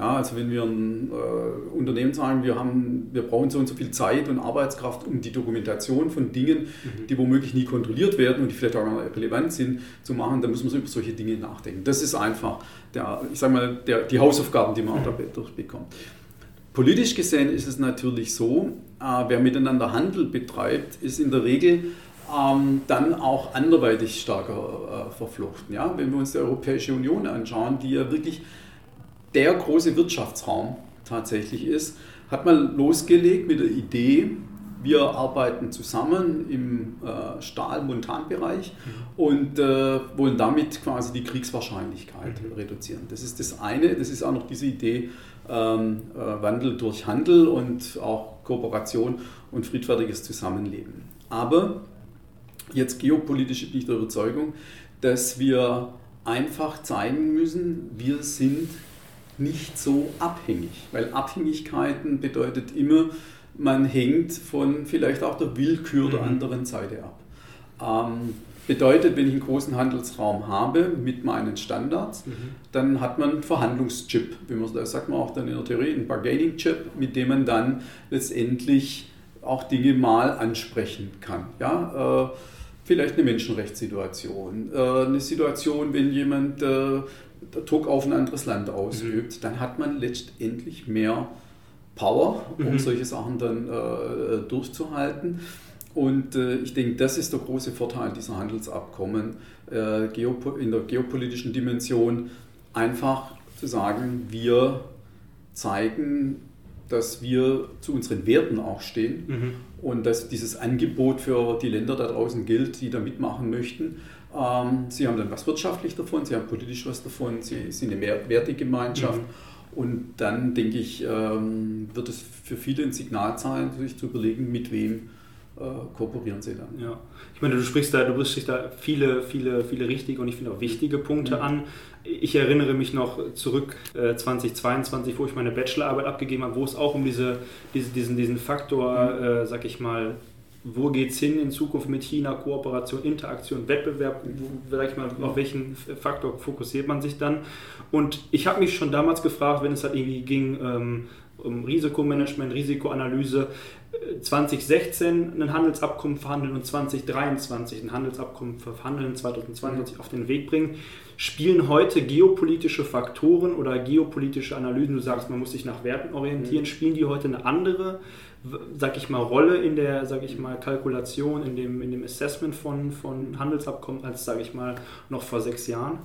D: Ja, also wenn wir ein äh, Unternehmen sagen, wir, haben, wir brauchen so und so viel Zeit und Arbeitskraft, um die Dokumentation von Dingen, mhm. die womöglich nie kontrolliert werden und die vielleicht auch relevant sind, zu machen, dann müssen wir über solche Dinge nachdenken. Das ist einfach der, ich sag mal, der, die Hausaufgaben, die man auch dadurch bekommt. Politisch gesehen ist es natürlich so, äh, wer miteinander Handel betreibt, ist in der Regel ähm, dann auch anderweitig stärker äh, verflochten. Ja? Wenn wir uns die Europäische Union anschauen, die ja wirklich der große Wirtschaftsraum tatsächlich ist, hat man losgelegt mit der Idee, wir arbeiten zusammen im äh, Stahl-Montanbereich mhm. und äh, wollen damit quasi die Kriegswahrscheinlichkeit mhm. reduzieren. Das ist das eine. Das ist auch noch diese Idee ähm, äh, Wandel durch Handel und auch Kooperation und friedfertiges Zusammenleben. Aber jetzt geopolitisch bin ich der Überzeugung, dass wir einfach zeigen müssen, wir sind nicht so abhängig, weil Abhängigkeiten bedeutet immer, man hängt von vielleicht auch der Willkür der mhm. anderen Seite ab. Ähm, bedeutet, wenn ich einen großen Handelsraum habe mit meinen Standards, mhm. dann hat man einen Verhandlungschip, wie man das sagt man auch dann in der Theorie, einen Bargaining-Chip, mit dem man dann letztendlich auch Dinge mal ansprechen kann. Ja, äh, vielleicht eine Menschenrechtssituation, äh, eine Situation, wenn jemand äh, Druck auf ein anderes Land ausübt, mhm. dann hat man letztendlich mehr Power, um mhm. solche Sachen dann äh, durchzuhalten. Und äh, ich denke, das ist der große Vorteil dieser Handelsabkommen äh, in der geopolitischen Dimension, einfach zu sagen, wir zeigen, dass wir zu unseren Werten auch stehen mhm. und dass dieses Angebot für die Länder da draußen gilt, die da mitmachen möchten. Ähm, sie haben dann was wirtschaftlich davon, sie haben politisch was davon, sie sind eine Wertegemeinschaft. Mhm. Und dann denke ich, ähm, wird es für viele ein Signal sein, sich zu überlegen, mit wem äh, kooperieren sie dann.
C: Ja, ich meine, du sprichst da, du sprichst da viele, viele, viele richtige und ich finde auch wichtige Punkte mhm. an. Ich erinnere mich noch zurück äh, 2022, wo ich meine Bachelorarbeit abgegeben habe, wo es auch um diese, diese diesen, diesen Faktor, mhm. äh, sag ich mal, wo geht es hin in Zukunft mit China, Kooperation, Interaktion, Wettbewerb, vielleicht mal auf welchen Faktor fokussiert man sich dann. Und ich habe mich schon damals gefragt, wenn es halt irgendwie ging ähm, um Risikomanagement, Risikoanalyse, 2016 äh, ein Handelsabkommen verhandeln und 2023 ein Handelsabkommen verhandeln, 2022 mhm. auf den Weg bringen. Spielen heute geopolitische Faktoren oder geopolitische Analysen, du sagst, man muss sich nach Werten orientieren, mhm. spielen die heute eine andere sag ich mal, Rolle in der, sag ich mal, Kalkulation, in dem, in dem Assessment von, von Handelsabkommen als, sage ich mal, noch vor sechs Jahren?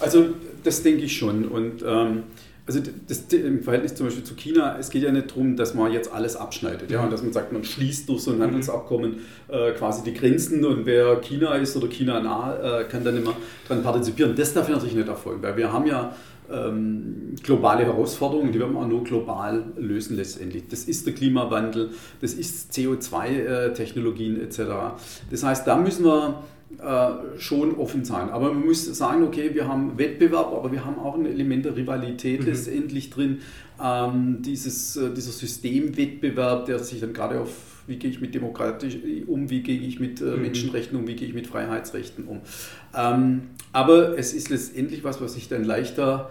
D: Also das denke ich schon. Und ähm, also das, im Verhältnis zum Beispiel zu China, es geht ja nicht darum, dass man jetzt alles abschneidet, ja, und dass man sagt, man schließt durch so ein mhm. Handelsabkommen äh, quasi die Grenzen und wer China ist oder China nah, äh, kann dann immer daran partizipieren. Das darf natürlich nicht erfolgen, weil wir haben ja ähm, globale Herausforderungen, die werden wir auch nur global lösen letztendlich. Das ist der Klimawandel, das ist CO2-Technologien äh, etc. Das heißt, da müssen wir äh, schon offen sein. Aber man muss sagen, okay, wir haben Wettbewerb, aber wir haben auch ein Element der Rivalität mhm. letztendlich drin. Ähm, dieses, äh, dieser Systemwettbewerb, der sich dann gerade auf, wie gehe ich mit Demokratie um, wie gehe ich mit äh, mhm. Menschenrechten um, wie gehe ich mit Freiheitsrechten um. Ähm, aber es ist letztendlich was, was sich dann leichter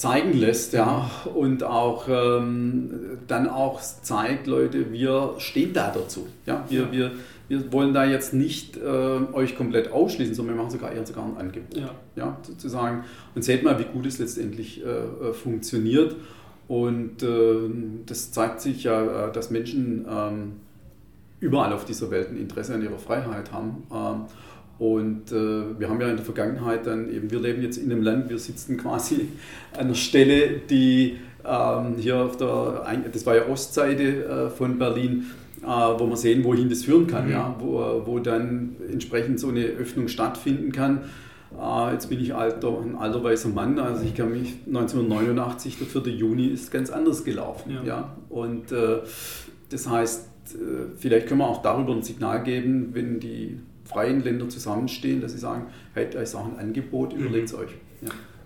D: zeigen lässt, ja, und auch ähm, dann auch zeigt, Leute, wir stehen da dazu. Ja, wir, wir, wir wollen da jetzt nicht äh, euch komplett ausschließen, sondern wir machen sogar eher sogar ein Angebot. Ja. ja sozusagen. Und seht mal, wie gut es letztendlich äh, äh funktioniert. Und äh, das zeigt sich ja, äh, dass Menschen ähm, überall auf dieser Welt ein Interesse an ihrer Freiheit haben. Ähm, und äh, wir haben ja in der Vergangenheit dann eben, wir leben jetzt in einem Land, wir sitzen quasi an einer Stelle, die ähm, hier auf der, das war ja Ostseite äh, von Berlin, äh, wo wir sehen, wohin das führen kann, mhm. ja, wo, wo dann entsprechend so eine Öffnung stattfinden kann. Äh, jetzt bin ich alter, ein alter weißer Mann, also ich kann mich 1989, der 4. Juni ist ganz anders gelaufen. Ja. ja? Und äh, das heißt, äh, vielleicht können wir auch darüber ein Signal geben, wenn die freien Länder zusammenstehen, dass sie sagen, hey, da ist auch ein Angebot, mhm. überlegt es euch.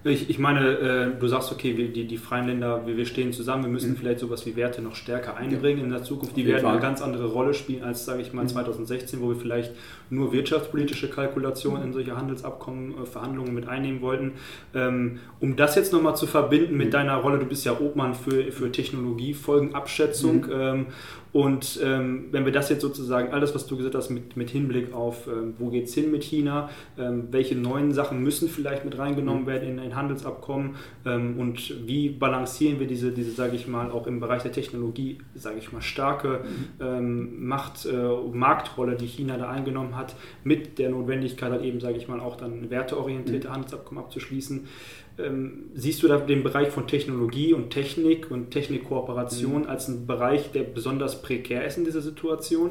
C: Ich, ich meine, äh, du sagst, okay, wir, die, die freien Länder, wir, wir stehen zusammen, wir müssen mhm. vielleicht sowas wie Werte noch stärker einbringen ja. in der Zukunft. Die werden Fall. eine ganz andere Rolle spielen als, sage ich mal, mhm. 2016, wo wir vielleicht nur wirtschaftspolitische Kalkulationen mhm. in solche Handelsabkommen, äh, Verhandlungen mit einnehmen wollten. Ähm, um das jetzt nochmal zu verbinden mit mhm. deiner Rolle, du bist ja Obmann für, für Technologiefolgenabschätzung mhm. ähm, und ähm, wenn wir das jetzt sozusagen, alles, was du gesagt hast, mit, mit Hinblick auf, ähm, wo geht es hin mit China, ähm, welche neuen Sachen müssen vielleicht mit reingenommen mhm. werden in ein Handelsabkommen ähm, und wie balancieren wir diese, diese sage ich mal, auch im Bereich der Technologie, sage ich mal, starke mhm. ähm, Macht, äh, Marktrolle, die China da eingenommen hat, mit der Notwendigkeit, halt eben, sage ich mal, auch dann werteorientierte mhm. Handelsabkommen abzuschließen. Ähm, siehst du da den Bereich von Technologie und Technik und Technikkooperation mhm. als einen Bereich, der besonders prekär ist in dieser Situation?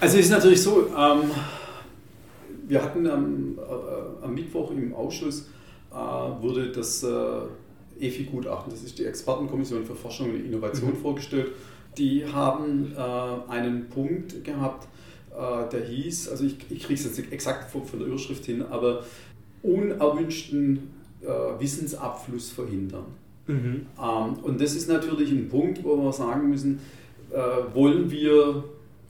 D: Also es ist natürlich so, ähm, wir hatten am, äh, am, Mittwoch im Ausschuss äh, wurde das äh, EFI-Gutachten, das ist die Expertenkommission für Forschung und Innovation, mhm. vorgestellt. Die haben äh, einen Punkt gehabt, äh, der hieß, also ich, ich kriege es jetzt nicht exakt von, von der Überschrift hin, aber unerwünschten äh, Wissensabfluss verhindern. Mhm. Ähm, und das ist natürlich ein Punkt, wo wir sagen müssen, äh, wollen wir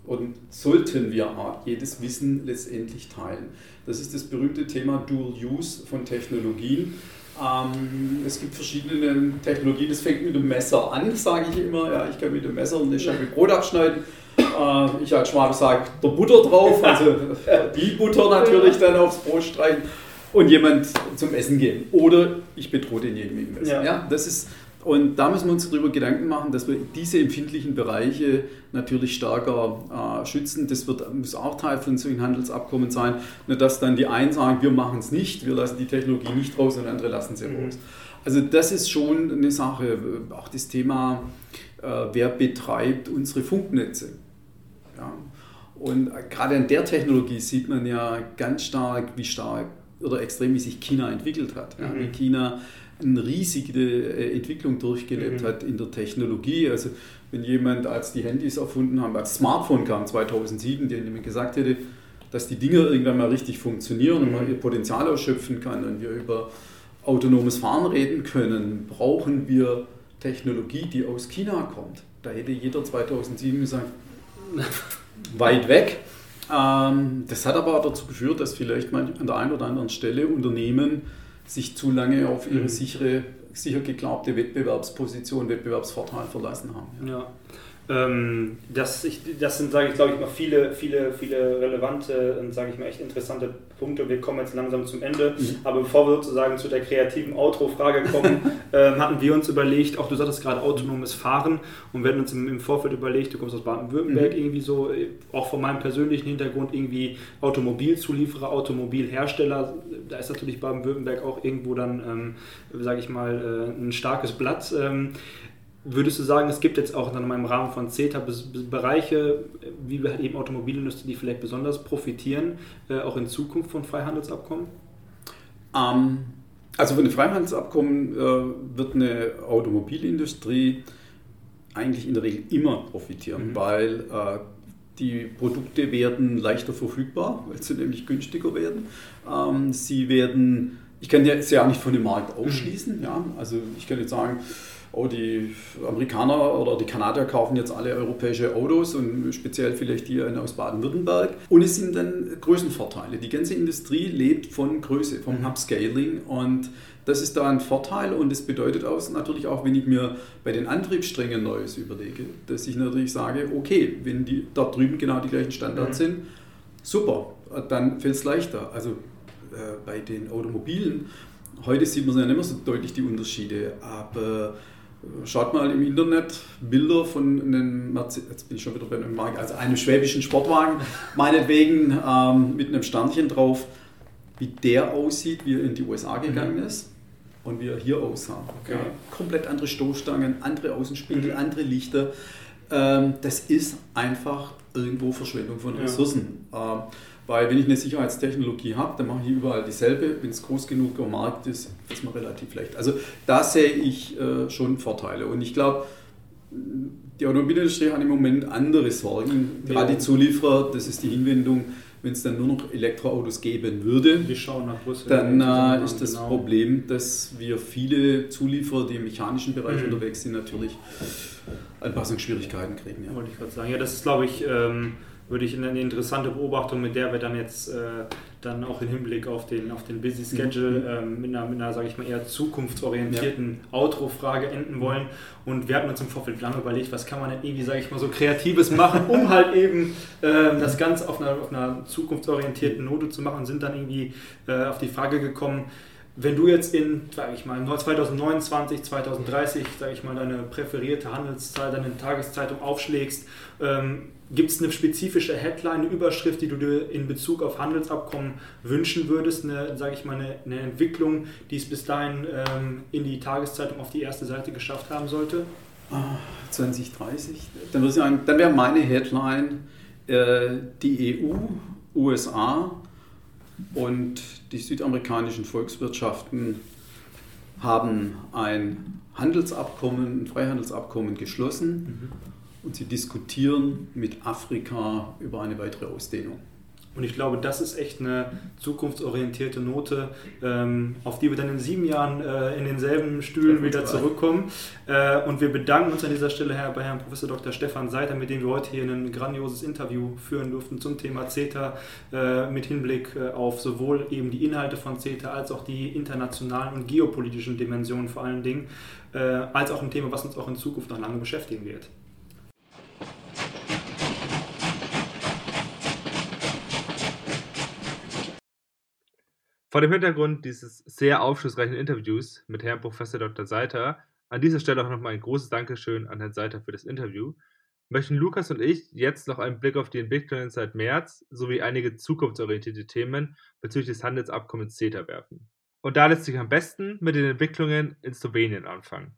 D: und sollten wir jedes Wissen letztendlich teilen. Das ist das berühmte Thema Dual Use von Technologien. Ähm, es gibt verschiedene Technologien, das fängt mit dem Messer an, sage ich immer. Ja, ich kann mit dem Messer eine Scheibe Brot abschneiden. Äh, ich als Schwabe sage, der Butter drauf, also die Butter natürlich dann aufs Brot streichen und jemand zum Essen gehen. Oder ich bedrohe denjenigen dem Ja. ja. das ist, und da müssen wir uns darüber Gedanken machen, dass wir diese empfindlichen Bereiche natürlich stärker äh, schützen. Das wird, muss auch Teil von solchen Handelsabkommen sein. Nur dass dann die einen sagen, wir machen es nicht, wir lassen die Technologie nicht raus und andere lassen sie mhm. raus. Also das ist schon eine Sache. Auch das Thema, äh, wer betreibt unsere Funknetze. Ja. Und gerade an der Technologie sieht man ja ganz stark, wie stark oder extrem, wie sich China entwickelt hat. Ja, mhm. Wie China eine riesige äh, Entwicklung durchgelebt mhm. hat in der Technologie. Also wenn jemand, als die Handys erfunden haben, als Smartphone kam 2007, der jemand gesagt hätte, dass die Dinge irgendwann mal richtig funktionieren und man mhm. ihr Potenzial ausschöpfen kann und wir über autonomes Fahren reden können, brauchen wir Technologie, die aus China kommt. Da hätte jeder 2007 gesagt, weit weg. Ähm, das hat aber auch dazu geführt, dass vielleicht an der einen oder anderen Stelle Unternehmen sich zu lange auf ihre mhm. sichere, sicher geglaubte Wettbewerbsposition, Wettbewerbsvorteil verlassen haben.
C: Ja. ja. Ähm, das, ich, das sind, sage ich, glaube ich, mal viele, viele, viele relevante und, sage ich mal, echt interessante Punkte. Wir kommen jetzt langsam zum Ende. Mhm. Aber bevor wir sozusagen zu der kreativen Outro-Frage kommen, ähm, hatten wir uns überlegt, auch du sagtest gerade autonomes Fahren und wir hatten uns im, im Vorfeld überlegt, du kommst aus Baden-Württemberg, mhm. irgendwie so, auch von meinem persönlichen Hintergrund, irgendwie Automobilzulieferer, Automobilhersteller. Da ist natürlich Baden-Württemberg auch irgendwo dann, ähm, sage ich mal, äh, ein starkes Blatt. Ähm, Würdest du sagen, es gibt jetzt auch in einem Rahmen von CETA Bereiche, wie wir halt eben Automobilindustrie, die vielleicht besonders profitieren, äh, auch in Zukunft von Freihandelsabkommen?
D: Ähm, also von den Freihandelsabkommen äh, wird eine Automobilindustrie eigentlich in der Regel immer profitieren, mhm. weil äh, die Produkte werden leichter verfügbar, weil sie nämlich günstiger werden. Ähm, sie werden, ich kann jetzt ja nicht von dem Markt ausschließen, mhm. ja, also ich kann jetzt sagen, oh, die Amerikaner oder die Kanadier kaufen jetzt alle europäische Autos und speziell vielleicht die aus Baden-Württemberg. Und es sind dann Größenvorteile. Die ganze Industrie lebt von Größe, vom mhm. Upscaling und das ist da ein Vorteil und das bedeutet auch natürlich auch, wenn ich mir bei den Antriebssträngen Neues überlege, dass ich natürlich sage, okay, wenn die dort drüben genau die gleichen Standards mhm. sind, super, dann fällt es leichter. Also äh, bei den Automobilen, heute sieht man ja nicht mehr so deutlich die Unterschiede, aber Schaut mal im Internet Bilder von einem, jetzt bin ich schon wieder bei einem Markt, also einem schwäbischen Sportwagen, meinetwegen ähm, mit einem Sternchen drauf, wie der aussieht, wie er in die USA gegangen mhm. ist. und wie er hier aussah. Okay. Ja, komplett andere Stoßstangen, andere Außenspiegel, mhm. andere Lichter. Ähm, das ist einfach irgendwo Verschwendung von Ressourcen. Ja. Ähm, weil wenn ich eine Sicherheitstechnologie habe, dann mache ich überall dieselbe. Wenn es groß genug am Markt ist, ist man relativ leicht. Also da sehe ich äh, schon Vorteile. Und ich glaube, die Automobilindustrie hat im Moment andere Sorgen. Gerade die Zulieferer, das ist die Hinwendung, wenn es dann nur noch Elektroautos geben würde, dann äh, ist das genau. Problem, dass wir viele Zulieferer, die im mechanischen Bereich mhm. unterwegs sind, natürlich Anpassungsschwierigkeiten kriegen.
C: Ja. Wollte ich gerade sagen. Ja, das ist, glaube ich, ähm, würde ich eine interessante Beobachtung, mit der wir dann jetzt äh, dann auch im Hinblick auf den, auf den Busy Schedule mhm. ähm, mit einer, mit einer sage ich mal, eher zukunftsorientierten ja. Outro-Frage enden wollen. Und wir hatten uns im Vorfeld lange überlegt, was kann man denn irgendwie, sage ich mal, so Kreatives machen, um halt eben äh, das Ganze auf einer, auf einer zukunftsorientierten Note zu machen sind dann irgendwie äh, auf die Frage gekommen, wenn du jetzt in, sage ich mal, 2029, 2030, sage ich mal, deine präferierte Handelszahl, deine Tageszeitung aufschlägst, ähm, gibt es eine spezifische Headline, eine Überschrift, die du dir in Bezug auf Handelsabkommen wünschen würdest, eine, sage ich mal, eine, eine, Entwicklung, die es bis dahin ähm, in die Tageszeitung auf die erste Seite geschafft haben sollte?
D: 2030, dann, dann wäre meine Headline äh, die EU, USA und die südamerikanischen Volkswirtschaften haben ein Handelsabkommen, ein Freihandelsabkommen geschlossen mhm. und sie diskutieren mit Afrika über eine weitere Ausdehnung.
C: Und ich glaube, das ist echt eine zukunftsorientierte Note, ähm, auf die wir dann in sieben Jahren äh, in denselben Stühlen wieder zurückkommen. Äh, und wir bedanken uns an dieser Stelle Herr, bei Herrn Professor Dr. Stefan Seiter, mit dem wir heute hier ein grandioses Interview führen durften zum Thema CETA äh, mit Hinblick äh, auf sowohl eben die Inhalte von CETA als auch die internationalen und geopolitischen Dimensionen vor allen Dingen, äh, als auch ein Thema, was uns auch in Zukunft noch lange beschäftigen wird. Vor dem Hintergrund dieses sehr aufschlussreichen Interviews mit Herrn Professor Dr. Seiter, an dieser Stelle auch nochmal ein großes Dankeschön an Herrn Seiter für das Interview, möchten Lukas und ich jetzt noch einen Blick auf die Entwicklungen seit März sowie einige zukunftsorientierte Themen bezüglich des Handelsabkommens CETA werfen. Und da lässt sich am besten mit den Entwicklungen in Slowenien anfangen.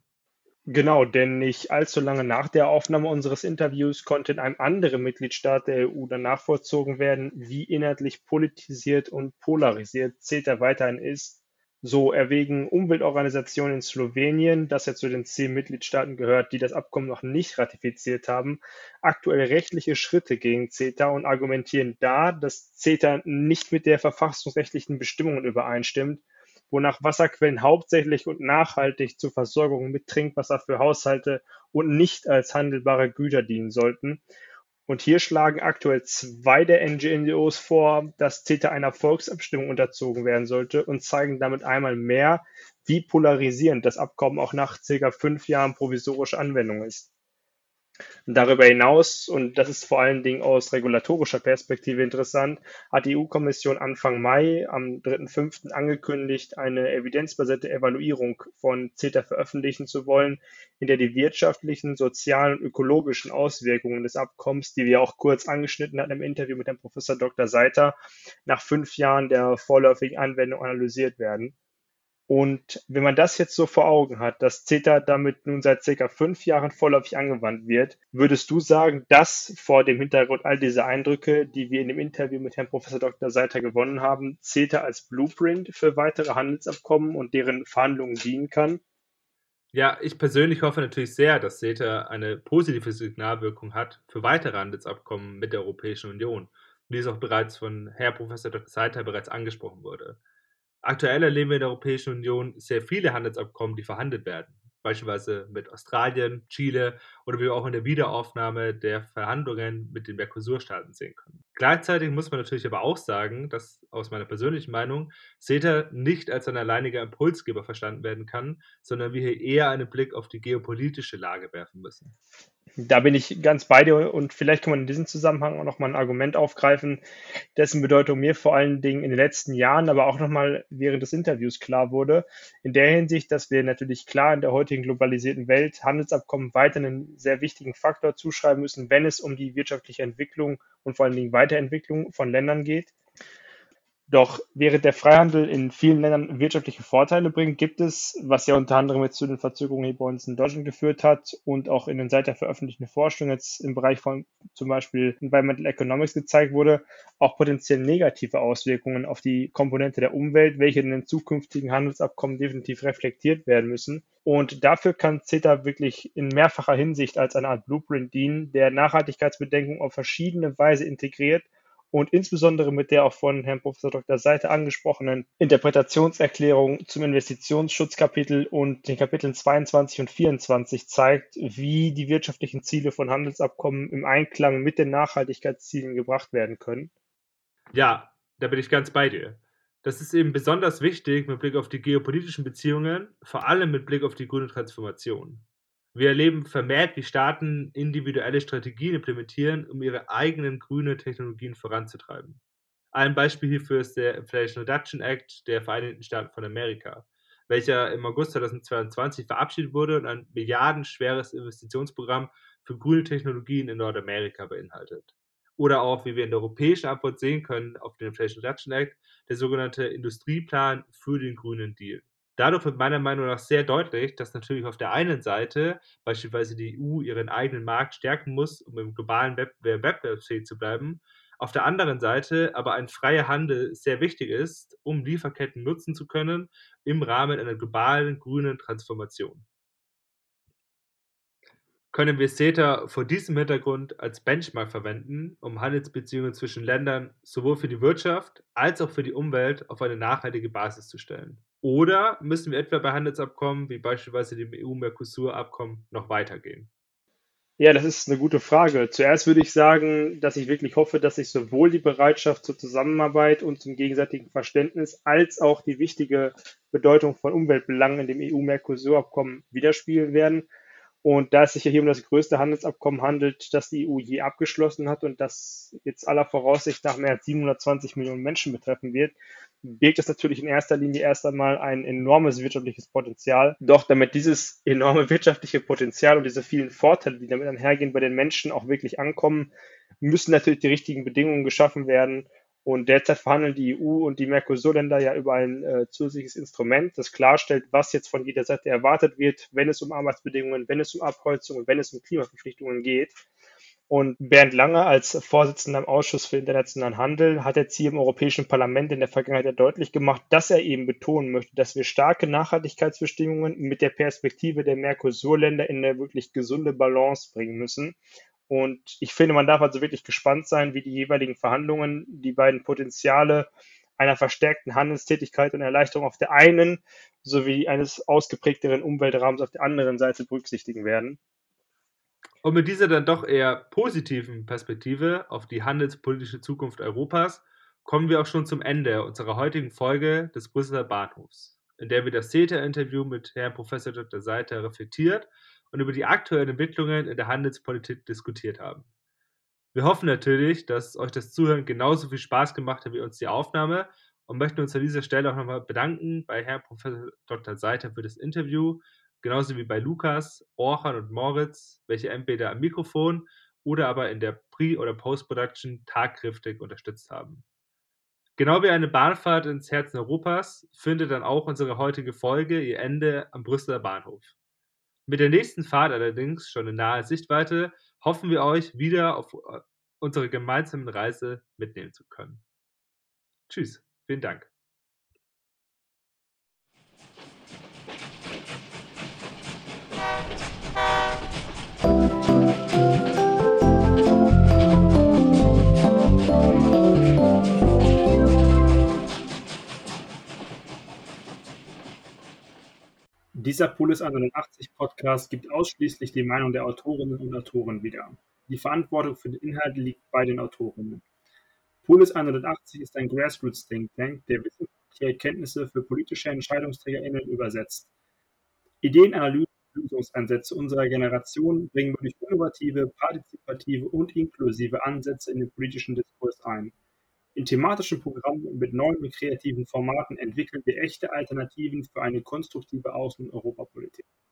A: Genau, denn nicht allzu lange nach der Aufnahme unseres Interviews konnte in einem anderen Mitgliedstaat der EU dann nachvollzogen werden, wie inhaltlich politisiert und polarisiert CETA weiterhin ist. So erwägen Umweltorganisationen in Slowenien, das ja zu den zehn Mitgliedstaaten gehört, die das Abkommen noch nicht ratifiziert haben, aktuell rechtliche Schritte gegen CETA und argumentieren da, dass CETA nicht mit der verfassungsrechtlichen Bestimmungen übereinstimmt wonach Wasserquellen hauptsächlich und nachhaltig zur Versorgung mit Trinkwasser für Haushalte und nicht als handelbare Güter dienen sollten. Und hier schlagen aktuell zwei der NGOs vor, dass CETA einer Volksabstimmung unterzogen werden sollte und zeigen damit einmal mehr, wie polarisierend das Abkommen auch nach circa fünf Jahren provisorischer Anwendung ist. Darüber hinaus, und das ist vor allen Dingen aus regulatorischer Perspektive interessant, hat die EU-Kommission Anfang Mai am 3.5. angekündigt, eine evidenzbasierte Evaluierung von CETA veröffentlichen zu wollen, in der die wirtschaftlichen, sozialen und ökologischen Auswirkungen des Abkommens, die wir auch kurz angeschnitten hatten im Interview mit dem Professor Dr. Seiter, nach fünf Jahren der vorläufigen Anwendung analysiert werden. Und wenn man das jetzt so vor Augen hat, dass CETA damit nun seit circa fünf Jahren vorläufig angewandt wird, würdest du sagen, dass vor dem Hintergrund all dieser Eindrücke, die wir in dem Interview mit Herrn Professor Dr. Seiter gewonnen haben, CETA als Blueprint für weitere Handelsabkommen und deren Verhandlungen dienen kann?
C: Ja, ich persönlich hoffe natürlich sehr, dass CETA eine positive Signalwirkung hat für weitere Handelsabkommen mit der Europäischen Union, wie es auch bereits von Herrn Professor Dr. Seiter bereits angesprochen wurde. Aktuell erleben wir in der Europäischen Union sehr viele Handelsabkommen, die verhandelt werden, beispielsweise mit Australien, Chile oder wie wir auch in der Wiederaufnahme der Verhandlungen mit den Mercosur-Staaten sehen können. Gleichzeitig muss man natürlich aber auch sagen, dass aus meiner persönlichen Meinung CETA nicht als ein alleiniger Impulsgeber verstanden werden kann, sondern wir hier eher einen Blick auf die geopolitische Lage werfen müssen.
A: Da bin ich ganz bei dir und vielleicht kann man in diesem Zusammenhang auch nochmal ein Argument aufgreifen, dessen Bedeutung mir vor allen Dingen in den letzten Jahren, aber auch nochmal während des Interviews klar wurde. In der Hinsicht, dass wir natürlich klar in der heutigen globalisierten Welt Handelsabkommen weiter einen sehr wichtigen Faktor zuschreiben müssen, wenn es um die wirtschaftliche Entwicklung und vor allen Dingen Weiterentwicklung von Ländern geht. Doch während der Freihandel in vielen Ländern wirtschaftliche Vorteile bringt, gibt es, was ja unter anderem jetzt zu den Verzögerungen hier bei uns in Deutschland geführt hat und auch in den seither veröffentlichten Forschungen jetzt im Bereich von zum Beispiel Environmental Economics gezeigt wurde, auch potenziell negative Auswirkungen auf die Komponente der Umwelt, welche in den zukünftigen Handelsabkommen definitiv reflektiert werden müssen. Und dafür kann CETA wirklich in mehrfacher Hinsicht als eine Art Blueprint dienen, der Nachhaltigkeitsbedenken auf verschiedene Weise integriert und insbesondere mit der auch von Herrn Professor Dr. Seite angesprochenen Interpretationserklärung zum Investitionsschutzkapitel und den Kapiteln 22 und 24 zeigt, wie die wirtschaftlichen Ziele von Handelsabkommen im Einklang mit den Nachhaltigkeitszielen gebracht werden können.
B: Ja, da bin ich ganz bei dir. Das ist eben besonders wichtig mit Blick auf die geopolitischen Beziehungen, vor allem mit Blick auf die grüne Transformation. Wir erleben vermehrt, wie Staaten individuelle Strategien implementieren, um ihre eigenen grünen Technologien voranzutreiben. Ein Beispiel hierfür ist der Inflation Reduction Act der Vereinigten Staaten von Amerika, welcher im August 2022 verabschiedet wurde und ein milliardenschweres Investitionsprogramm für grüne Technologien in Nordamerika beinhaltet. Oder auch, wie wir in der europäischen Antwort sehen können auf den Inflation Reduction Act, der sogenannte Industrieplan für den grünen Deal. Dadurch wird meiner Meinung nach sehr deutlich, dass natürlich auf der einen Seite beispielsweise die EU ihren eigenen Markt stärken muss, um im globalen Wettbewerb wettbewerbsfähig zu bleiben. Auf der anderen Seite aber ein freier Handel sehr wichtig ist, um Lieferketten nutzen zu können im Rahmen einer globalen grünen Transformation. Können wir CETA vor diesem Hintergrund als Benchmark verwenden, um Handelsbeziehungen zwischen Ländern sowohl für die Wirtschaft als auch für die Umwelt auf eine nachhaltige Basis zu stellen? Oder müssen wir etwa bei Handelsabkommen wie beispielsweise dem EU-Mercosur-Abkommen noch weitergehen?
A: Ja, das ist eine gute Frage. Zuerst würde ich sagen, dass ich wirklich hoffe, dass sich sowohl die Bereitschaft zur Zusammenarbeit und zum gegenseitigen Verständnis als auch die wichtige Bedeutung von Umweltbelangen in dem EU-Mercosur-Abkommen widerspiegeln werden. Und da es sich ja hier um das größte Handelsabkommen handelt, das die EU je abgeschlossen hat und das jetzt aller Voraussicht nach mehr als 720 Millionen Menschen betreffen wird, birgt es natürlich in erster Linie erst einmal ein enormes wirtschaftliches Potenzial. Doch damit dieses enorme wirtschaftliche Potenzial und diese vielen Vorteile, die damit einhergehen, bei den Menschen auch wirklich ankommen, müssen natürlich die richtigen Bedingungen geschaffen werden, und derzeit verhandeln die EU und die Mercosur-Länder ja über ein äh, zusätzliches Instrument, das klarstellt, was jetzt von jeder Seite erwartet wird, wenn es um Arbeitsbedingungen, wenn es um Abholzung und wenn es um Klimaverpflichtungen geht. Und Bernd Lange als Vorsitzender im Ausschuss für internationalen Handel hat jetzt hier im Europäischen Parlament in der Vergangenheit ja deutlich gemacht, dass er eben betonen möchte, dass wir starke Nachhaltigkeitsbestimmungen mit der Perspektive der Mercosur-Länder in eine wirklich gesunde Balance bringen müssen. Und ich finde, man darf also wirklich gespannt sein, wie die jeweiligen Verhandlungen die beiden Potenziale einer verstärkten Handelstätigkeit und Erleichterung auf der einen sowie eines ausgeprägteren Umweltrahmens auf der anderen Seite berücksichtigen werden.
B: Und mit dieser dann doch eher positiven Perspektive auf die handelspolitische Zukunft Europas kommen wir auch schon zum Ende unserer heutigen Folge des Brüsseler Bahnhofs, in der wir das CETA-Interview mit Herrn Professor Dr. Seiter reflektiert und über die aktuellen Entwicklungen in der Handelspolitik diskutiert haben. Wir hoffen natürlich, dass euch das Zuhören genauso viel Spaß gemacht hat wie uns die Aufnahme und möchten uns an dieser Stelle auch nochmal bedanken bei Herrn Professor Dr. Seiter für das Interview, genauso wie bei Lukas, Orchan und Moritz, welche entweder am Mikrofon oder aber in der Pre- oder Post-Production tagkräftig unterstützt haben. Genau wie eine Bahnfahrt ins Herzen Europas findet dann auch unsere heutige Folge ihr Ende am Brüsseler Bahnhof. Mit der nächsten Fahrt allerdings schon in naher Sichtweite hoffen wir euch wieder auf äh, unsere gemeinsamen Reise mitnehmen zu können. Tschüss, vielen Dank.
A: Dieser Polis 180 Podcast gibt ausschließlich die Meinung der Autorinnen und Autoren wieder. Die Verantwortung für den Inhalt liegt bei den Autorinnen. Polis 180 ist ein Grassroots Think Tank, der wissenschaftliche Erkenntnisse für politische EntscheidungsträgerInnen übersetzt. Ideen, Analysen und Lösungsansätze unserer Generation bringen wir durch innovative, partizipative und inklusive Ansätze in den politischen Diskurs ein. In thematischen Programmen mit neuen und kreativen Formaten entwickeln wir echte Alternativen für eine konstruktive Außen- und Europapolitik.